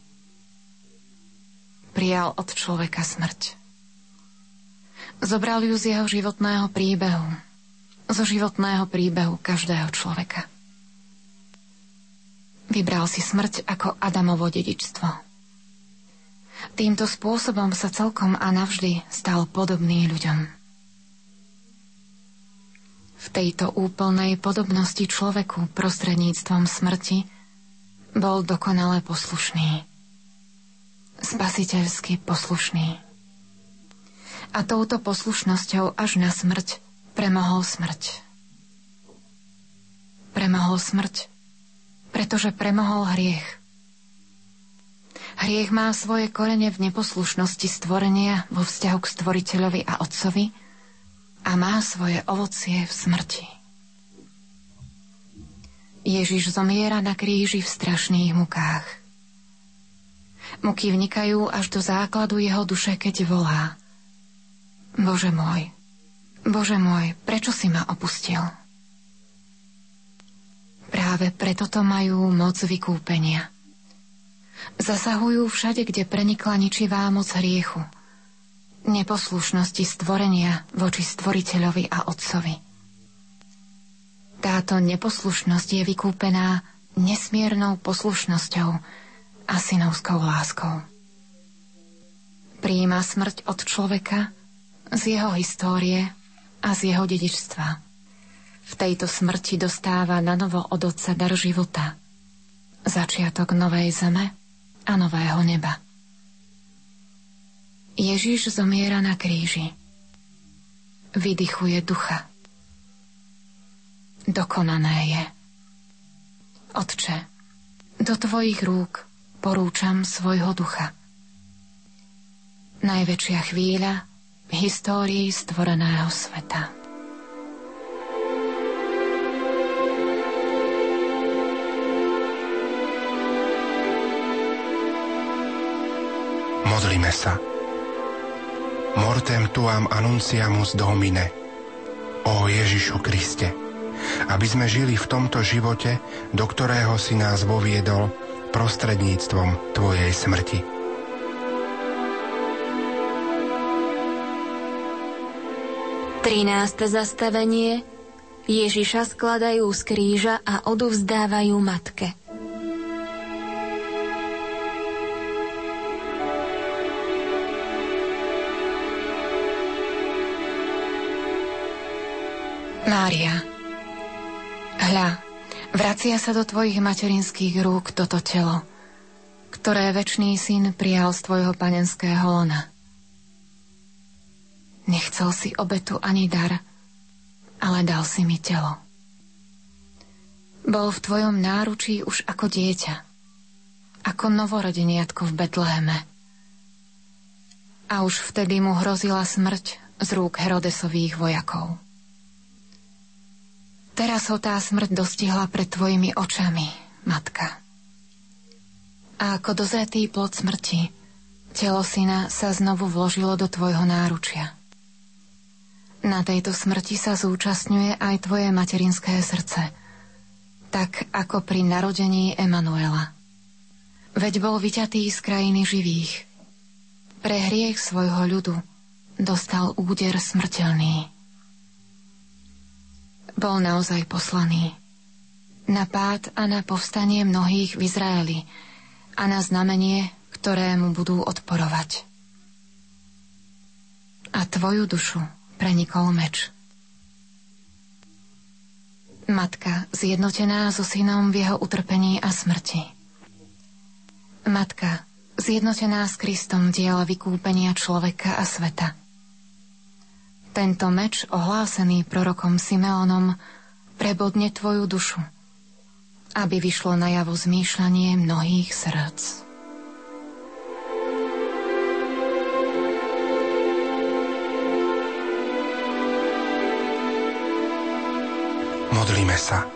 Prijal od človeka smrť. Zobral ju z jeho životného príbehu, zo životného príbehu každého človeka. Vybral si smrť ako Adamovo dedičstvo. Týmto spôsobom sa celkom a navždy stal podobný ľuďom. V tejto úplnej podobnosti človeku prostredníctvom smrti bol dokonale poslušný. Spasiteľsky poslušný. A touto poslušnosťou až na smrť premohol smrť. Premohol smrť, pretože premohol hriech. Hriech má svoje korene v neposlušnosti stvorenia vo vzťahu k stvoriteľovi a otcovi – a má svoje ovocie v smrti. Ježiš zomiera na kríži v strašných mukách. Muky vnikajú až do základu jeho duše, keď volá. Bože môj, Bože môj, prečo si ma opustil? Práve preto to majú moc vykúpenia. Zasahujú všade, kde prenikla ničivá moc hriechu – neposlušnosti stvorenia voči stvoriteľovi a otcovi. Táto neposlušnosť je vykúpená nesmiernou poslušnosťou a synovskou láskou. Príjima smrť od človeka z jeho histórie a z jeho dedičstva. V tejto smrti dostáva na novo od otca dar života, začiatok novej zeme a nového neba. Ježiš zomiera na kríži. Vydychuje ducha. Dokonané je. Otče, do tvojich rúk porúčam svojho ducha. Najväčšia chvíľa histórii stvoreného sveta. Modlíme sa. Mortem tuam annunciamus Domine. O Ježišu Kriste, aby sme žili v tomto živote, do ktorého si nás voviedol prostredníctvom Tvojej smrti. Trináste zastavenie Ježiša skladajú z kríža a odovzdávajú matke. Mária, hľa, vracia sa do tvojich materinských rúk toto telo, ktoré väčší syn prijal z tvojho panenského lona. Nechcel si obetu ani dar, ale dal si mi telo. Bol v tvojom náručí už ako dieťa, ako novorodeniatko v Betleheme. A už vtedy mu hrozila smrť z rúk Herodesových vojakov. Teraz ho tá smrť dostihla pred tvojimi očami, matka. A ako dozretý plod smrti, telo syna sa znovu vložilo do tvojho náručia. Na tejto smrti sa zúčastňuje aj tvoje materinské srdce, tak ako pri narodení Emanuela. Veď bol vyťatý z krajiny živých. Pre hriech svojho ľudu dostal úder smrteľný bol naozaj poslaný. Na pád a na povstanie mnohých v Izraeli a na znamenie, ktoré mu budú odporovať. A tvoju dušu prenikol meč. Matka zjednotená so synom v jeho utrpení a smrti. Matka zjednotená s Kristom diela vykúpenia človeka a sveta – tento meč, ohlásený prorokom Simeonom, prebodne tvoju dušu, aby vyšlo najavo zmýšľanie mnohých srdc. Modlíme sa.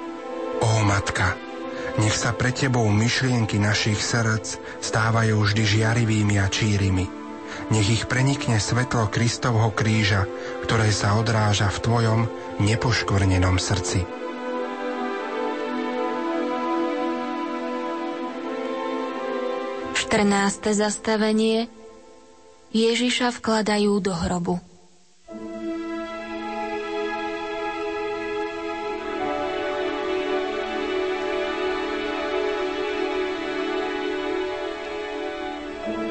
Ó Matka, nech sa pre Tebou myšlienky našich srdc stávajú vždy žiarivými a čírimi – nech ich prenikne svetlo Kristovho kríža, ktoré sa odráža v Tvojom nepoškvrnenom srdci. Štrnáste zastavenie Ježiša vkladajú do hrobu.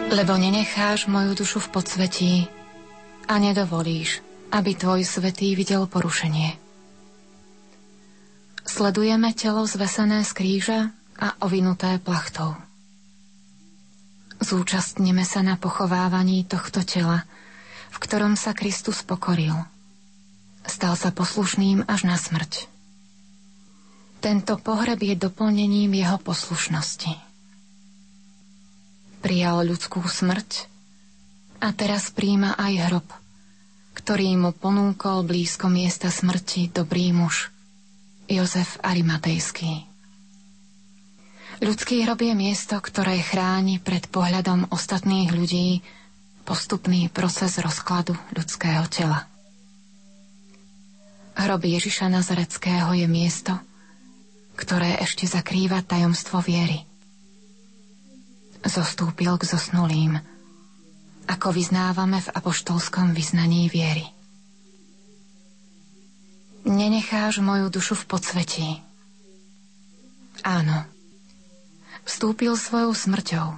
Lebo nenecháš moju dušu v podsvetí a nedovolíš, aby tvoj svetý videl porušenie. Sledujeme telo zvesené z kríža a ovinuté plachtou. Zúčastneme sa na pochovávaní tohto tela, v ktorom sa Kristus pokoril. Stal sa poslušným až na smrť. Tento pohreb je doplnením jeho poslušnosti prijal ľudskú smrť a teraz príjma aj hrob, ktorý mu ponúkol blízko miesta smrti dobrý muž, Jozef Arimatejský. Ľudský hrob je miesto, ktoré chráni pred pohľadom ostatných ľudí postupný proces rozkladu ľudského tela. Hrob Ježiša Nazareckého je miesto, ktoré ešte zakrýva tajomstvo viery – zostúpil k zosnulým, ako vyznávame v apoštolskom vyznaní viery. Nenecháš moju dušu v podsvetí. Áno, vstúpil svojou smrťou,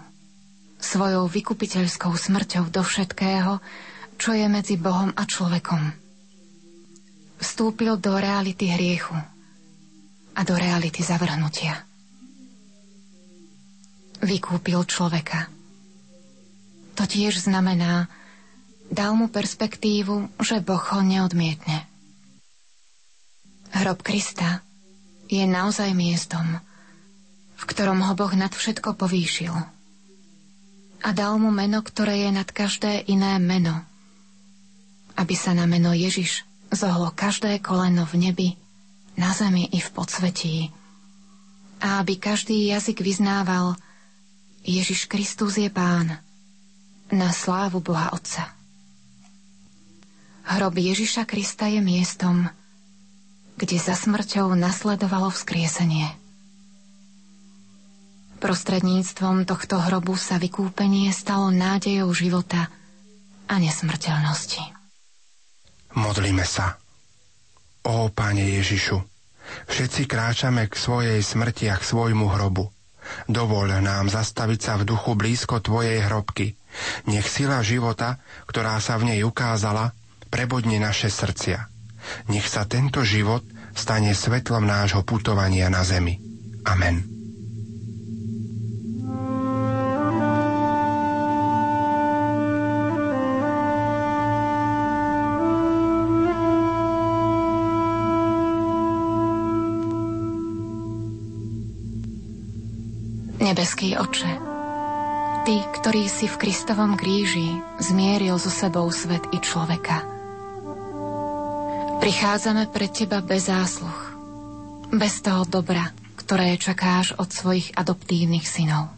svojou vykupiteľskou smrťou do všetkého, čo je medzi Bohom a človekom. Vstúpil do reality hriechu a do reality zavrhnutia vykúpil človeka. To tiež znamená, dal mu perspektívu, že Boh ho neodmietne. Hrob Krista je naozaj miestom, v ktorom ho Boh nad všetko povýšil. A dal mu meno, ktoré je nad každé iné meno, aby sa na meno Ježiš zohlo každé koleno v nebi, na zemi i v podsvetí. A aby každý jazyk vyznával, Ježiš Kristus je Pán, na slávu Boha Otca. Hrob Ježiša Krista je miestom, kde za smrťou nasledovalo vzkriesenie. Prostredníctvom tohto hrobu sa vykúpenie stalo nádejou života a nesmrteľnosti. Modlíme sa. Ó, Pane Ježišu, všetci kráčame k svojej smrti a k svojmu hrobu. Dovol nám zastaviť sa v duchu blízko Tvojej hrobky. Nech sila života, ktorá sa v nej ukázala, prebodne naše srdcia. Nech sa tento život stane svetlom nášho putovania na zemi. Amen. Nebeský oče, Ty, ktorý si v Kristovom kríži zmieril so sebou svet i človeka. Prichádzame pred Teba bez zásluh, bez toho dobra, ktoré čakáš od svojich adoptívnych synov.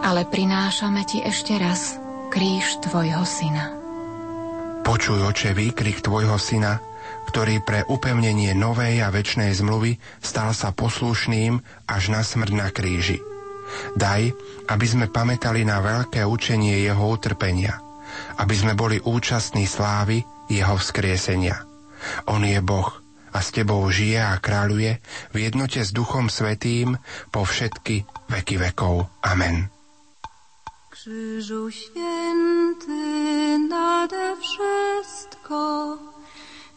Ale prinášame Ti ešte raz kríž Tvojho syna. Počuj, oče, výkrik Tvojho syna, ktorý pre upevnenie novej a väčšnej zmluvy stal sa poslušným až na smrť na kríži. Daj, aby sme pamätali na veľké učenie jeho utrpenia, aby sme boli účastní slávy jeho vzkriesenia. On je Boh a s tebou žije a kráľuje v jednote s Duchom Svetým po všetky veky vekov. Amen. Krzyżu święty nade wszystko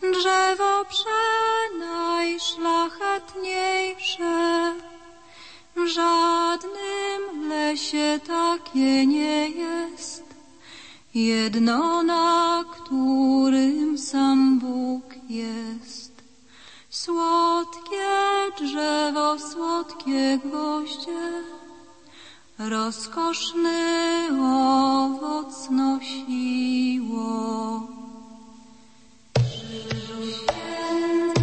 drzewo przenajszlachetniejsze. W żadnym lesie takie nie jest, jedno na którym sam Bóg jest. Słodkie drzewo, słodkie gwoździe, rozkoszny owoc nosiło. Thank you.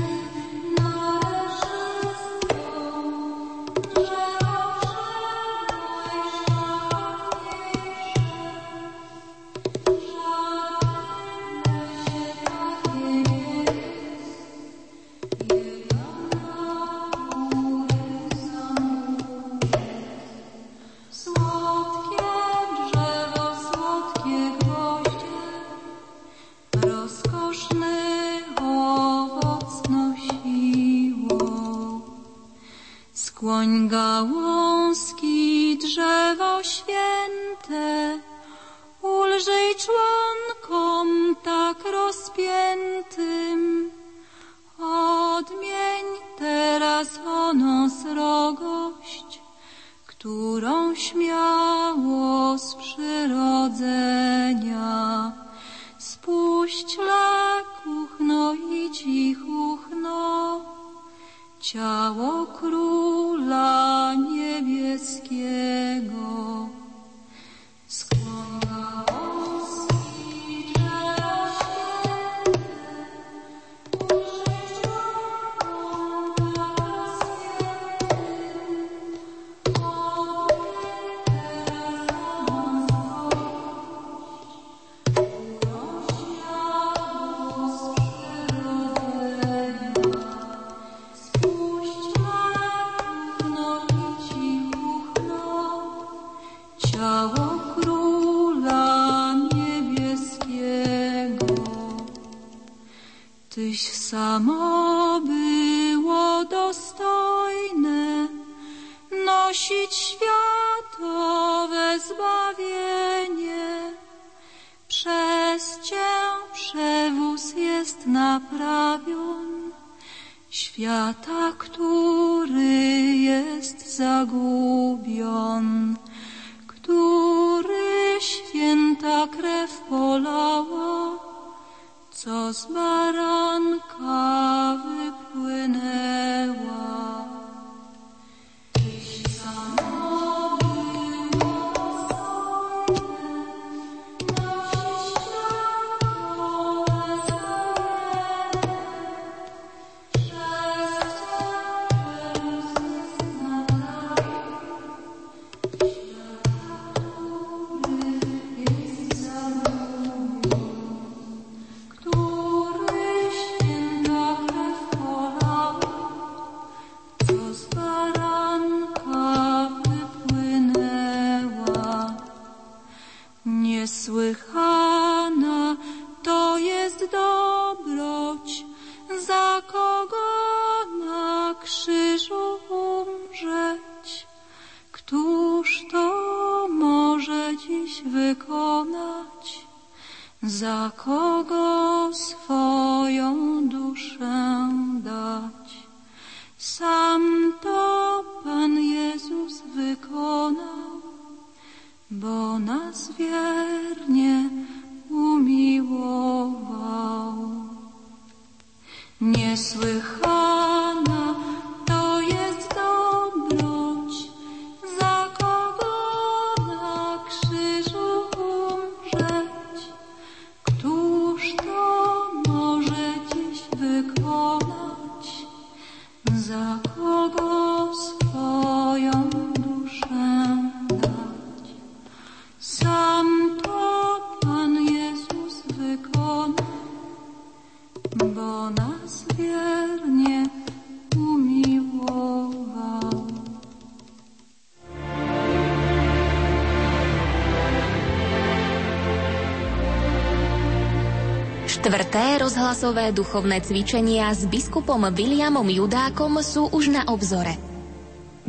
Štvrté rozhlasové duchovné cvičenia s biskupom Williamom Judákom sú už na obzore.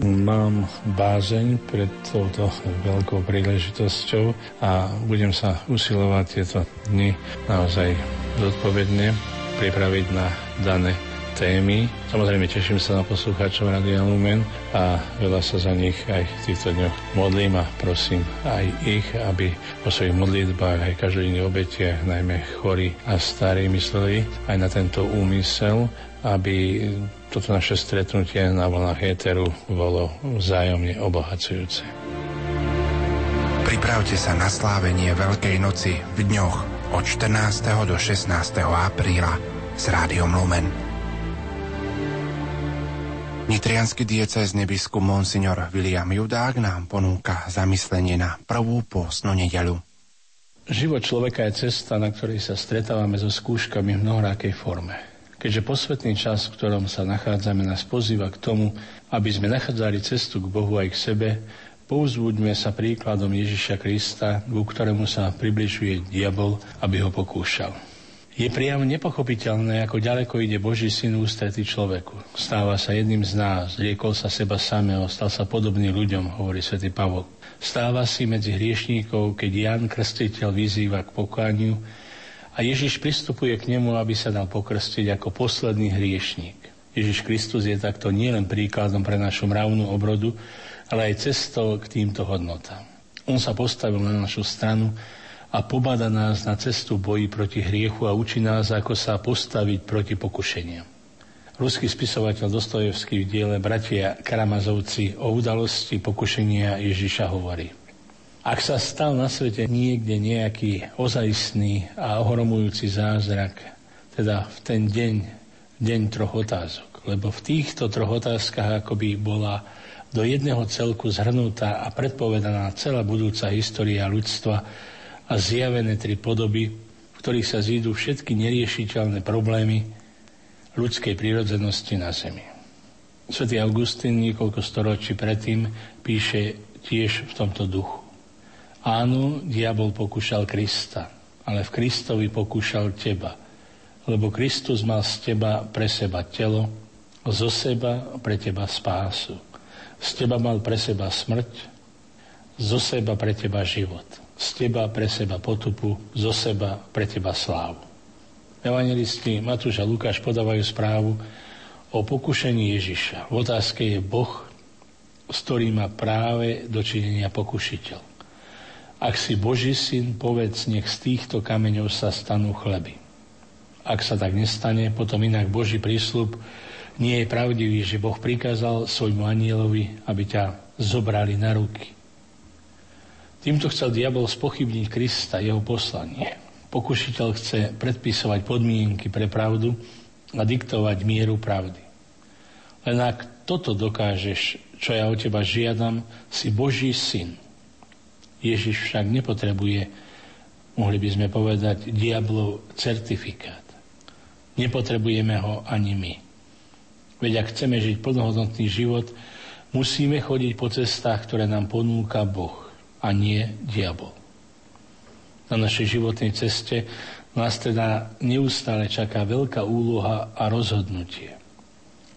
Mám bázeň pred touto veľkou príležitosťou a budem sa usilovať tieto dni naozaj zodpovedne pripraviť na dané témy. Samozrejme teším sa na poslucháčov Radia Lumen a veľa sa za nich aj v týchto dňoch modlím a prosím aj ich, aby po svojich modlitbách aj každodenných obetiach, najmä chorí a starí, mysleli aj na tento úmysel, aby toto naše stretnutie na vlnách éteru bolo vzájomne obohacujúce. Pripravte sa na slávenie Veľkej noci v dňoch od 14. do 16. apríla s Rádiom Lumen. Nitrianský diecézny biskup Monsignor William Judák nám ponúka zamyslenie na prvú pôstnu nedelu. Život človeka je cesta, na ktorej sa stretávame so skúškami v mnohorákej forme. Keďže posvetný čas, v ktorom sa nachádzame, nás pozýva k tomu, aby sme nachádzali cestu k Bohu aj k sebe, pouzbuďme sa príkladom Ježiša Krista, ku ktorému sa približuje diabol, aby ho pokúšal. Je priam nepochopiteľné, ako ďaleko ide Boží syn ústretý človeku. Stáva sa jedným z nás, riekol sa seba samého, stal sa podobný ľuďom, hovorí svätý Pavol. Stáva si medzi hriešníkov, keď Jan Krstiteľ vyzýva k pokániu a Ježiš pristupuje k nemu, aby sa dal pokrstiť ako posledný hriešník. Ježiš Kristus je takto nielen príkladom pre našu mravnú obrodu, ale aj cestou k týmto hodnotám. On sa postavil na našu stranu, a pobada nás na cestu boji proti hriechu a učí nás, ako sa postaviť proti pokušeniam. Ruský spisovateľ Dostojevský v diele Bratia Karamazovci o udalosti pokušenia Ježiša hovorí. Ak sa stal na svete niekde nejaký ozajstný a ohromujúci zázrak, teda v ten deň, deň troch otázok, lebo v týchto troch otázkach akoby bola do jedného celku zhrnutá a predpovedaná celá budúca história ľudstva, a zjavené tri podoby, v ktorých sa zídu všetky neriešiteľné problémy ľudskej prírodzenosti na Zemi. Svetý Augustín niekoľko storočí predtým píše tiež v tomto duchu. Áno, diabol pokúšal Krista, ale v Kristovi pokúšal teba, lebo Kristus mal z teba pre seba telo, zo seba pre teba spásu. Z teba mal pre seba smrť, zo seba pre teba život z teba pre seba potupu, zo seba pre teba slávu. Evangelisti Matúš a Lukáš podávajú správu o pokušení Ježiša. V otázke je Boh, s ktorým má práve dočinenia pokušiteľ. Ak si Boží syn, povedz, nech z týchto kameňov sa stanú chleby. Ak sa tak nestane, potom inak Boží prísľub nie je pravdivý, že Boh prikázal svojmu anielovi, aby ťa zobrali na ruky Týmto chcel diabol spochybniť Krista, jeho poslanie. Pokušiteľ chce predpisovať podmienky pre pravdu a diktovať mieru pravdy. Len ak toto dokážeš, čo ja od teba žiadam, si Boží syn. Ježiš však nepotrebuje, mohli by sme povedať, diablov certifikát. Nepotrebujeme ho ani my. Veď ak chceme žiť plnohodnotný život, musíme chodiť po cestách, ktoré nám ponúka Boh a nie diabol. Na našej životnej ceste nás teda neustále čaká veľká úloha a rozhodnutie.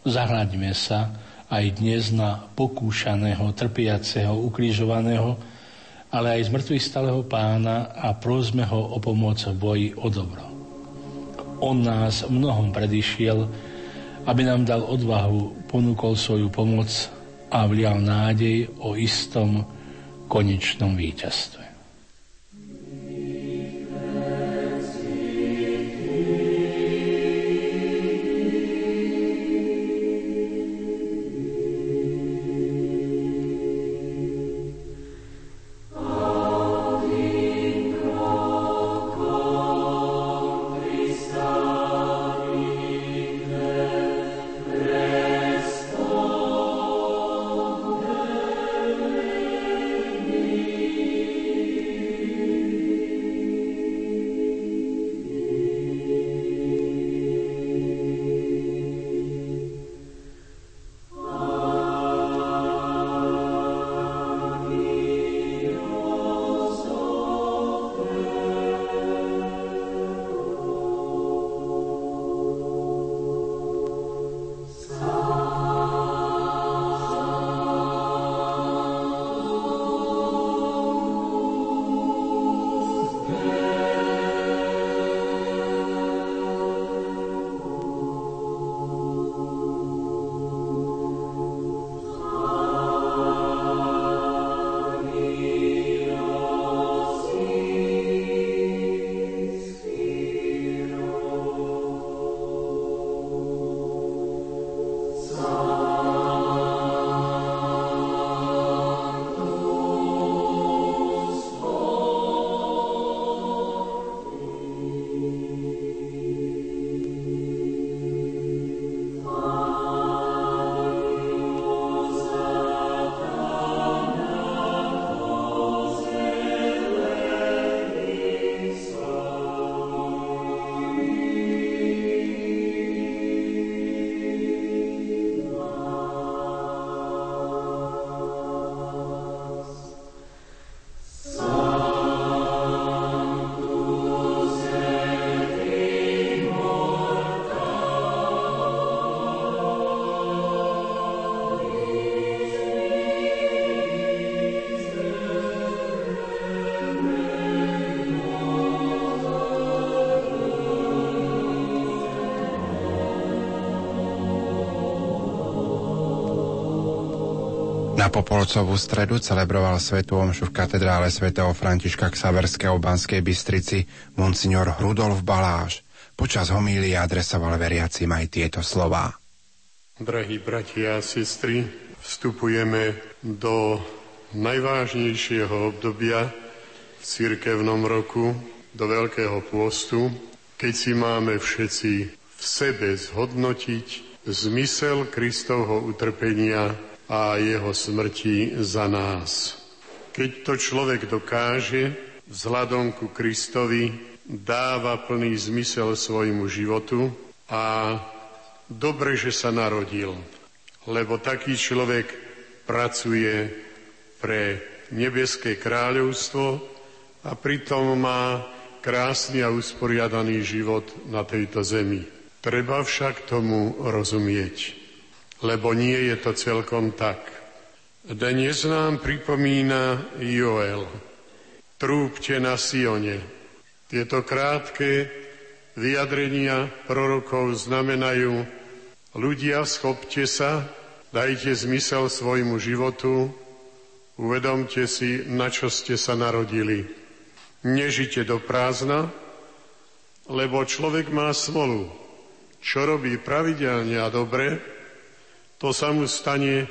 Zahľaďme sa aj dnes na pokúšaného, trpiaceho, ukrižovaného ale aj z mŕtvych stáleho pána a prosme ho o pomoc v boji o dobro. On nás mnohom predišiel, aby nám dal odvahu, ponúkol svoju pomoc a vlial nádej o istom konečnom víťazstve. Popolcovú stredu celebroval svetú omšu v katedrále svätého Františka Ksaverského v Banskej Bystrici monsignor Rudolf Baláš. Počas homílie adresoval veriacim aj tieto slová. Drahí bratia a sestry, vstupujeme do najvážnejšieho obdobia v cirkevnom roku, do Veľkého pôstu, keď si máme všetci v sebe zhodnotiť zmysel Kristovho utrpenia a jeho smrti za nás. Keď to človek dokáže, vzhľadom ku Kristovi dáva plný zmysel svojmu životu a dobre, že sa narodil, lebo taký človek pracuje pre nebeské kráľovstvo a pritom má krásny a usporiadaný život na tejto zemi. Treba však tomu rozumieť lebo nie je to celkom tak. Dnes nám pripomína Joel. Trúbte na Sione. Tieto krátke vyjadrenia prorokov znamenajú ľudia, schopte sa, dajte zmysel svojmu životu, uvedomte si, na čo ste sa narodili. Nežite do prázdna, lebo človek má smolu. Čo robí pravidelne a dobre, to sa mu stane,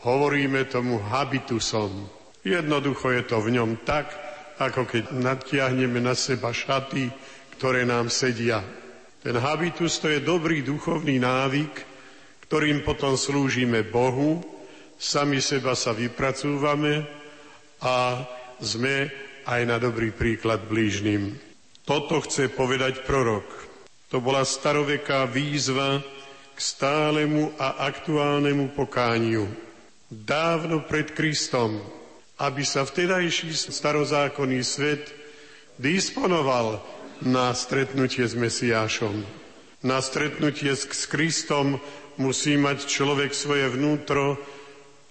hovoríme tomu habitusom. Jednoducho je to v ňom tak, ako keď natiahneme na seba šaty, ktoré nám sedia. Ten habitus to je dobrý duchovný návyk, ktorým potom slúžime Bohu, sami seba sa vypracúvame a sme aj na dobrý príklad blížnym. Toto chce povedať prorok. To bola staroveká výzva stálemu a aktuálnemu pokániu. Dávno pred Kristom, aby sa vtedajší starozákonný svet disponoval na stretnutie s Mesiášom. Na stretnutie s Kristom musí mať človek svoje vnútro,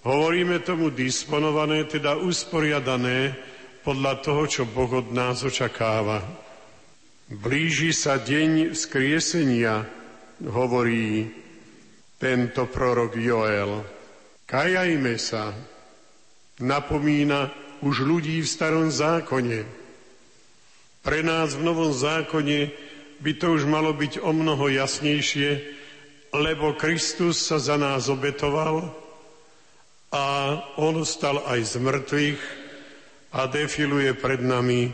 hovoríme tomu disponované, teda usporiadané, podľa toho, čo Boh od nás očakáva. Blíži sa deň vzkriesenia, hovorí tento prorok Joel. Kajajme sa, napomína už ľudí v starom zákone. Pre nás v novom zákone by to už malo byť o mnoho jasnejšie, lebo Kristus sa za nás obetoval a on stal aj z mŕtvych a defiluje pred nami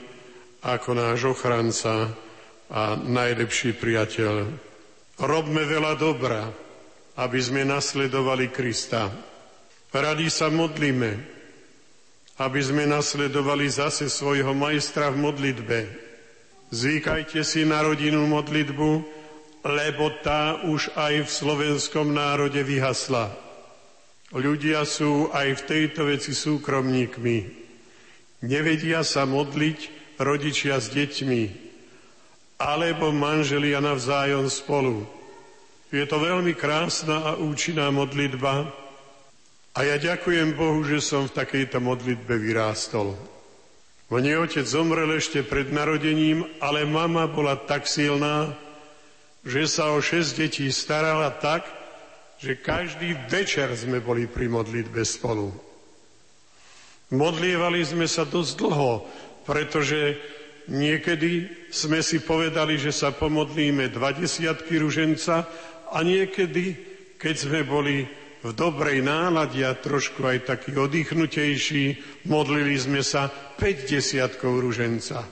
ako náš ochranca a najlepší priateľ. Robme veľa dobra, aby sme nasledovali Krista. Radi sa modlíme, aby sme nasledovali zase svojho majstra v modlitbe. Zvykajte si na rodinu modlitbu, lebo tá už aj v slovenskom národe vyhasla. Ľudia sú aj v tejto veci súkromníkmi. Nevedia sa modliť rodičia s deťmi, alebo manželia navzájom spolu. Je to veľmi krásna a účinná modlitba a ja ďakujem Bohu, že som v takejto modlitbe vyrástol. Mne otec zomrel ešte pred narodením, ale mama bola tak silná, že sa o šesť detí starala tak, že každý večer sme boli pri modlitbe spolu. Modlievali sme sa dosť dlho, pretože niekedy sme si povedali, že sa pomodlíme dva desiatky ruženca a niekedy, keď sme boli v dobrej nálade a trošku aj taký oddychnutejší, modlili sme sa 5 desiatkov ruženca.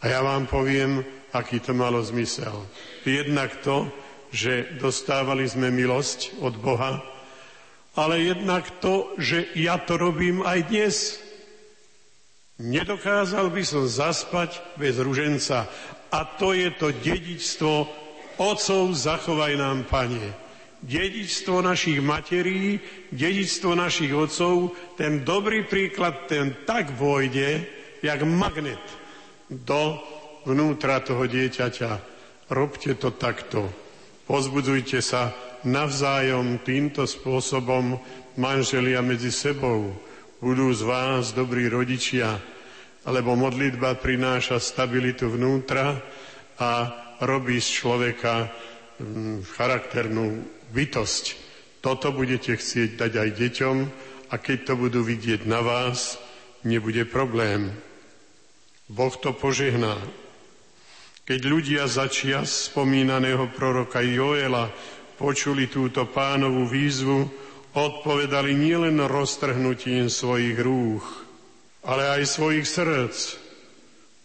A ja vám poviem, aký to malo zmysel. Jednak to, že dostávali sme milosť od Boha, ale jednak to, že ja to robím aj dnes. Nedokázal by som zaspať bez ruženca. A to je to dedičstvo Otcov zachovaj nám, Pane. Dedičstvo našich materí, dedičstvo našich otcov, ten dobrý príklad, ten tak vojde, jak magnet do vnútra toho dieťaťa. Robte to takto. Pozbudzujte sa navzájom týmto spôsobom manželia medzi sebou. Budú z vás dobrí rodičia, lebo modlitba prináša stabilitu vnútra a robí z človeka mm, charakternú bytosť. Toto budete chcieť dať aj deťom a keď to budú vidieť na vás, nebude problém. Boh to požehná. Keď ľudia začia spomínaného proroka Joela počuli túto pánovú výzvu, odpovedali nielen roztrhnutím svojich rúch, ale aj svojich srdc.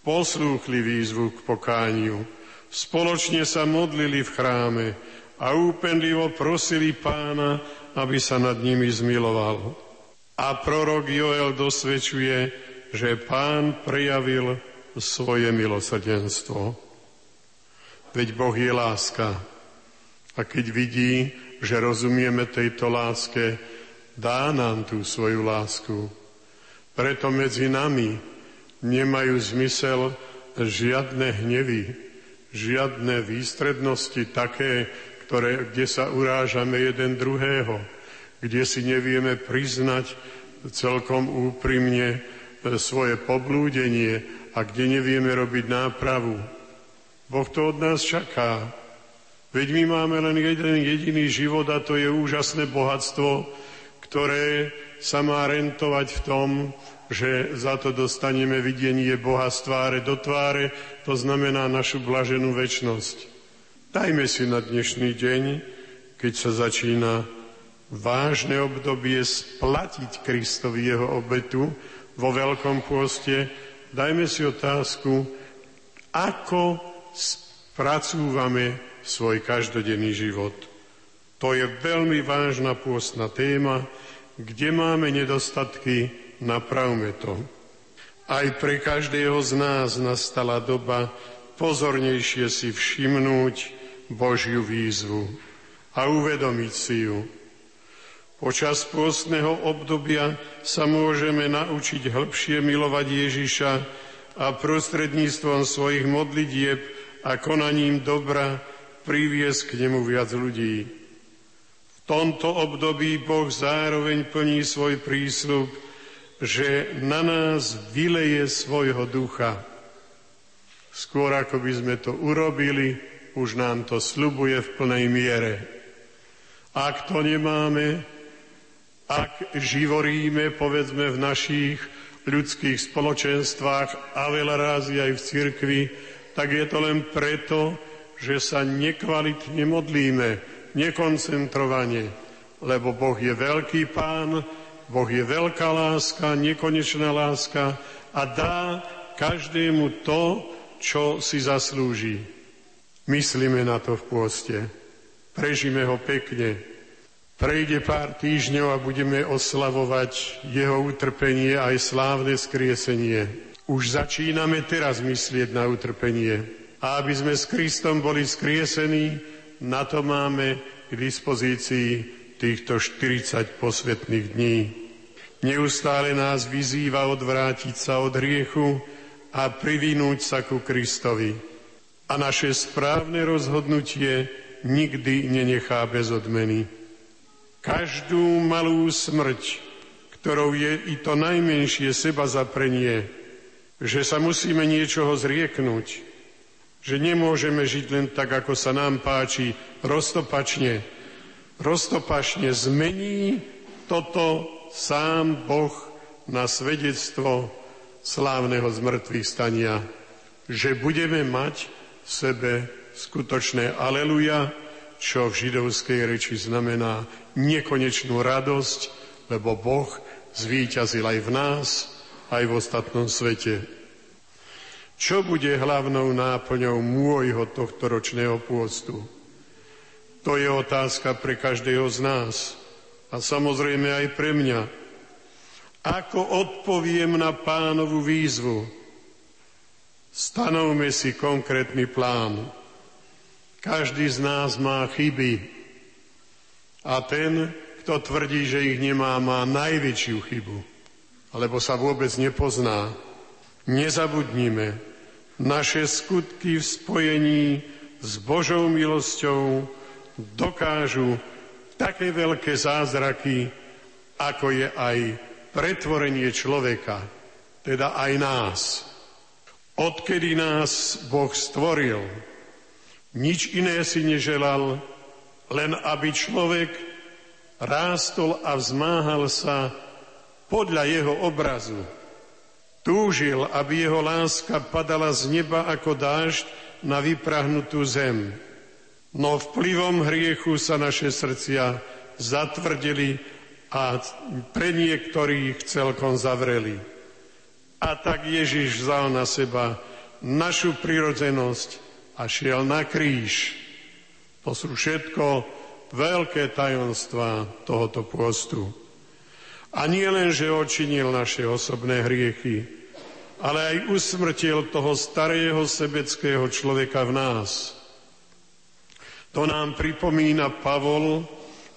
Poslúchli výzvu k pokániu Spoločne sa modlili v chráme a úpenlivo prosili pána, aby sa nad nimi zmiloval. A prorok Joel dosvedčuje, že pán prejavil svoje milosrdenstvo. Veď Boh je láska. A keď vidí, že rozumieme tejto láske, dá nám tú svoju lásku. Preto medzi nami nemajú zmysel žiadne hnevy, žiadne výstrednosti také, ktoré, kde sa urážame jeden druhého, kde si nevieme priznať celkom úprimne e, svoje poblúdenie a kde nevieme robiť nápravu. Boh to od nás čaká. Veď my máme len jeden jediný život a to je úžasné bohatstvo, ktoré sa má rentovať v tom, že za to dostaneme videnie Boha z tváre do tváre, to znamená našu blaženú väčnosť. Dajme si na dnešný deň, keď sa začína vážne obdobie splatiť Kristovi jeho obetu vo Veľkom pôste, dajme si otázku, ako spracúvame svoj každodenný život. To je veľmi vážna pôstna téma, kde máme nedostatky, napravme to. Aj pre každého z nás nastala doba pozornejšie si všimnúť Božiu výzvu a uvedomiť si ju. Počas pôstneho obdobia sa môžeme naučiť hĺbšie milovať Ježiša a prostredníctvom svojich modlitieb a konaním dobra priviesť k nemu viac ľudí. V tomto období Boh zároveň plní svoj prísľub že na nás vyleje svojho ducha. Skôr ako by sme to urobili, už nám to slubuje v plnej miere. Ak to nemáme, ak živoríme, povedzme, v našich ľudských spoločenstvách a veľa rázy aj v cirkvi, tak je to len preto, že sa nekvalitne modlíme, nekoncentrovane, lebo Boh je veľký pán, Boh je veľká láska, nekonečná láska a dá každému to, čo si zaslúži. Myslíme na to v pôste. Prežime ho pekne, Prejde pár týždňov a budeme oslavovať jeho utrpenie aj slávne skriesenie. Už začíname teraz myslieť na utrpenie. A aby sme s Kristom boli skriesení, na to máme k dispozícii týchto 40 posvetných dní. Neustále nás vyzýva odvrátiť sa od hriechu a privinúť sa ku Kristovi. A naše správne rozhodnutie nikdy nenechá bez odmeny. Každú malú smrť, ktorou je i to najmenšie seba zaprenie, že sa musíme niečoho zrieknúť, že nemôžeme žiť len tak, ako sa nám páči, roztopačne. Roztopačne zmení toto sám Boh na svedectvo slávneho zmrtvých stania, že budeme mať v sebe skutočné aleluja, čo v židovskej reči znamená nekonečnú radosť, lebo Boh zvíťazil aj v nás, aj v ostatnom svete. Čo bude hlavnou náplňou môjho tohto ročného pôstu? To je otázka pre každého z nás a samozrejme aj pre mňa. Ako odpoviem na pánovu výzvu? Stanovme si konkrétny plán. Každý z nás má chyby. A ten, kto tvrdí, že ich nemá, má najväčšiu chybu. Alebo sa vôbec nepozná. Nezabudnime, naše skutky v spojení s Božou milosťou dokážu také veľké zázraky, ako je aj pretvorenie človeka, teda aj nás. Odkedy nás Boh stvoril, nič iné si neželal, len aby človek rástol a vzmáhal sa podľa jeho obrazu. Túžil, aby jeho láska padala z neba ako dážď na vyprahnutú zem. No vplyvom hriechu sa naše srdcia zatvrdili a pre niektorých celkom zavreli. A tak Ježiš vzal na seba našu prirodzenosť a šiel na kríž. To sú všetko veľké tajomstvá tohoto pôstu. A nie len, že očinil naše osobné hriechy, ale aj usmrtil toho starého sebeckého človeka v nás. To nám pripomína Pavol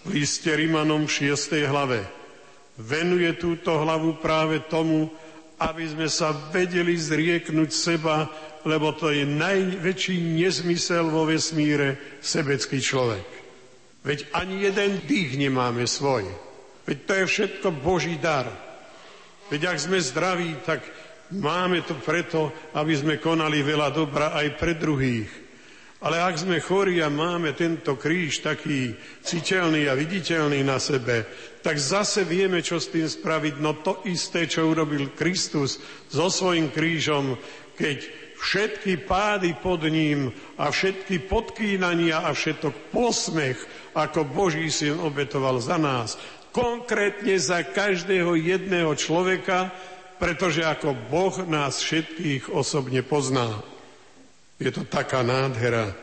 v liste Rimanom v 6. hlave. Venuje túto hlavu práve tomu, aby sme sa vedeli zrieknúť seba lebo to je najväčší nezmysel vo vesmíre sebecký človek. Veď ani jeden dých nemáme svoj. Veď to je všetko Boží dar. Veď ak sme zdraví, tak máme to preto, aby sme konali veľa dobra aj pre druhých. Ale ak sme chorí a máme tento kríž taký citeľný a viditeľný na sebe, tak zase vieme, čo s tým spraviť. No to isté, čo urobil Kristus so svojím krížom, keď všetky pády pod ním a všetky podkýnania a všetok posmech, ako Boží syn obetoval za nás. Konkrétne za každého jedného človeka, pretože ako Boh nás všetkých osobne pozná. Je to taká nádhera,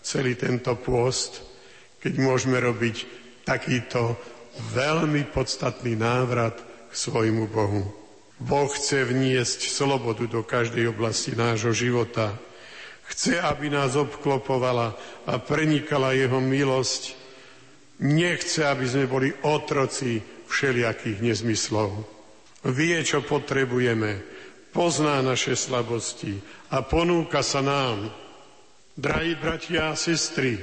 celý tento pôst, keď môžeme robiť takýto veľmi podstatný návrat k svojmu Bohu. Boh chce vniesť slobodu do každej oblasti nášho života. Chce, aby nás obklopovala a prenikala jeho milosť. Nechce, aby sme boli otroci všelijakých nezmyslov. Vie, čo potrebujeme, pozná naše slabosti a ponúka sa nám. Drahí bratia a sestry,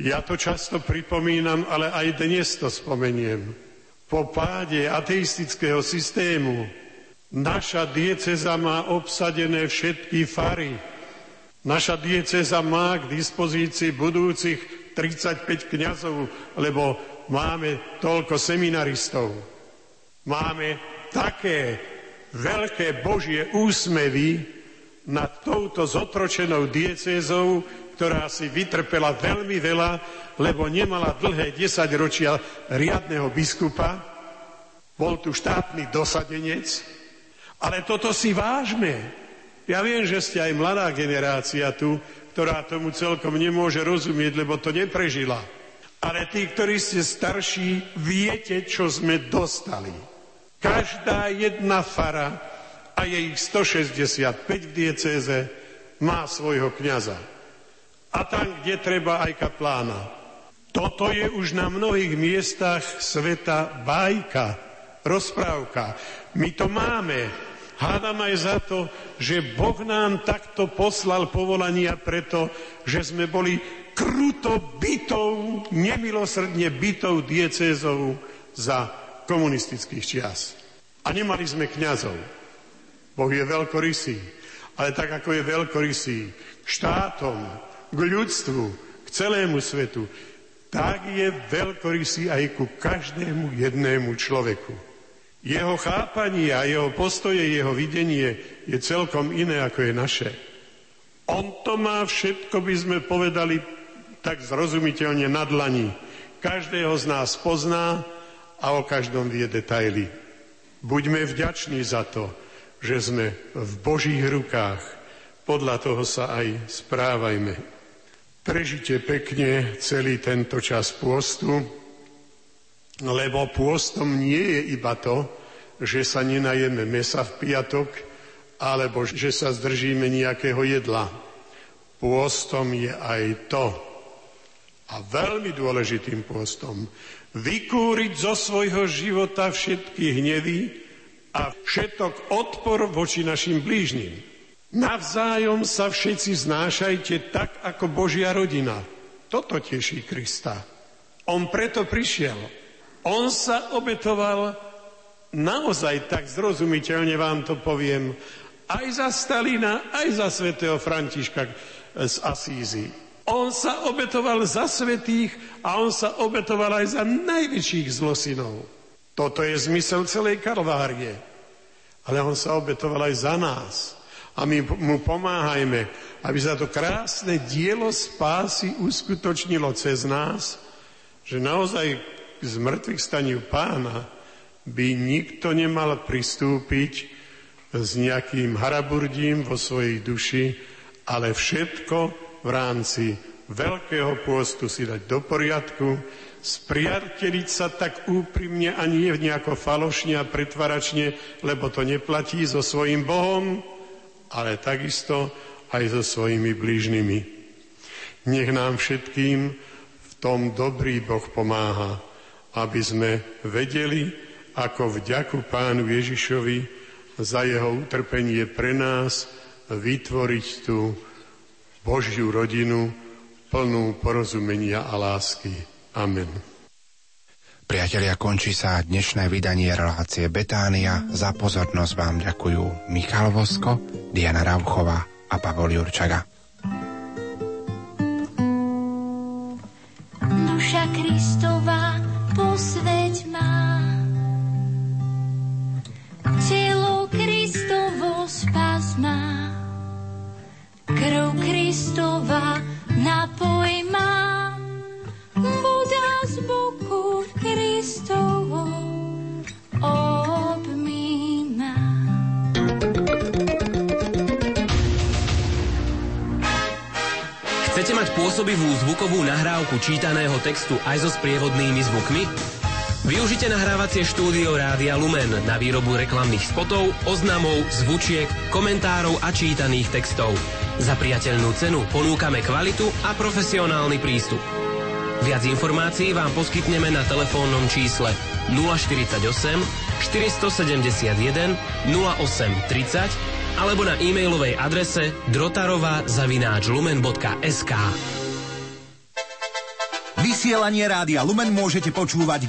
ja to často pripomínam, ale aj dnes to spomeniem. Po páde ateistického systému naša dieceza má obsadené všetky fary. Naša dieceza má k dispozícii budúcich 35 kňazov, lebo máme toľko seminaristov. Máme také veľké Božie úsmevy nad touto zotročenou diecézou, ktorá si vytrpela veľmi veľa, lebo nemala dlhé desaťročia riadného biskupa, bol tu štátny dosadenec, ale toto si vážme. Ja viem, že ste aj mladá generácia tu, ktorá tomu celkom nemôže rozumieť, lebo to neprežila. Ale tí, ktorí ste starší, viete, čo sme dostali. Každá jedna fara, a je ich 165 v diecéze, má svojho kniaza. A tam, kde treba, aj kaplána. Toto je už na mnohých miestach sveta bajka, rozprávka. My to máme. Hádam aj za to, že Boh nám takto poslal povolania preto, že sme boli kruto bytou, nemilosrdne bytou diecézou za komunistických čias. A nemali sme kňazov. Boh je veľkorysý, ale tak ako je veľkorysý k štátom, k ľudstvu, k celému svetu, tak je veľkorysý aj ku každému jednému človeku. Jeho chápanie a jeho postoje, jeho videnie je celkom iné, ako je naše. On to má všetko, by sme povedali, tak zrozumiteľne na dlani. Každého z nás pozná a o každom vie detaily. Buďme vďační za to, že sme v Božích rukách. Podľa toho sa aj správajme. Prežite pekne celý tento čas pôstu, lebo pôstom nie je iba to, že sa nenajeme mesa v piatok, alebo že sa zdržíme nejakého jedla. Pôstom je aj to, a veľmi dôležitým pôstom, vykúriť zo svojho života všetky hnevy a všetok odpor voči našim blížnym. Navzájom sa všetci znášajte tak, ako Božia rodina. Toto teší Krista. On preto prišiel. On sa obetoval naozaj tak zrozumiteľne vám to poviem, aj za Stalina, aj za svätého Františka z Asízy. On sa obetoval za svetých a on sa obetoval aj za najväčších zlosinov. Toto je zmysel celej Kalvárie. Ale on sa obetoval aj za nás. A my mu pomáhajme, aby sa to krásne dielo spásy uskutočnilo cez nás, že naozaj k zmrtvých staniu pána by nikto nemal pristúpiť s nejakým haraburdím vo svojej duši, ale všetko v rámci Veľkého pôstu si dať do poriadku, spriateliť sa tak úprimne a nie nejako falošne a pretvaračne, lebo to neplatí so svojim Bohom, ale takisto aj so svojimi blížnymi. Nech nám všetkým v tom dobrý Boh pomáha, aby sme vedeli, ako vďaku Pánu Ježišovi za jeho utrpenie pre nás vytvoriť tú Božiu rodinu plnú porozumenia a lásky. Amen. Priatelia, končí sa dnešné vydanie relácie Betánia. Za pozornosť vám ďakujú Michal Vosko, Diana Rauchová a Pavol Jurčaga. Duša Kristova napoj má, voda. Chcete mať pôsobivú zvukovú nahrávku čítaného textu aj so sprievodnými zvukmi? Využite nahrávacie štúdio Rádia Lumen na výrobu reklamných spotov, oznamov, zvučiek, komentárov a čítaných textov. Za priateľnú cenu ponúkame kvalitu a profesionálny prístup. Viac informácií vám poskytneme na telefónnom čísle 048 471 0830 alebo na e-mailovej adrese drotarová zavináč lumen.sk Vysielanie Rádia Lumen môžete počúvať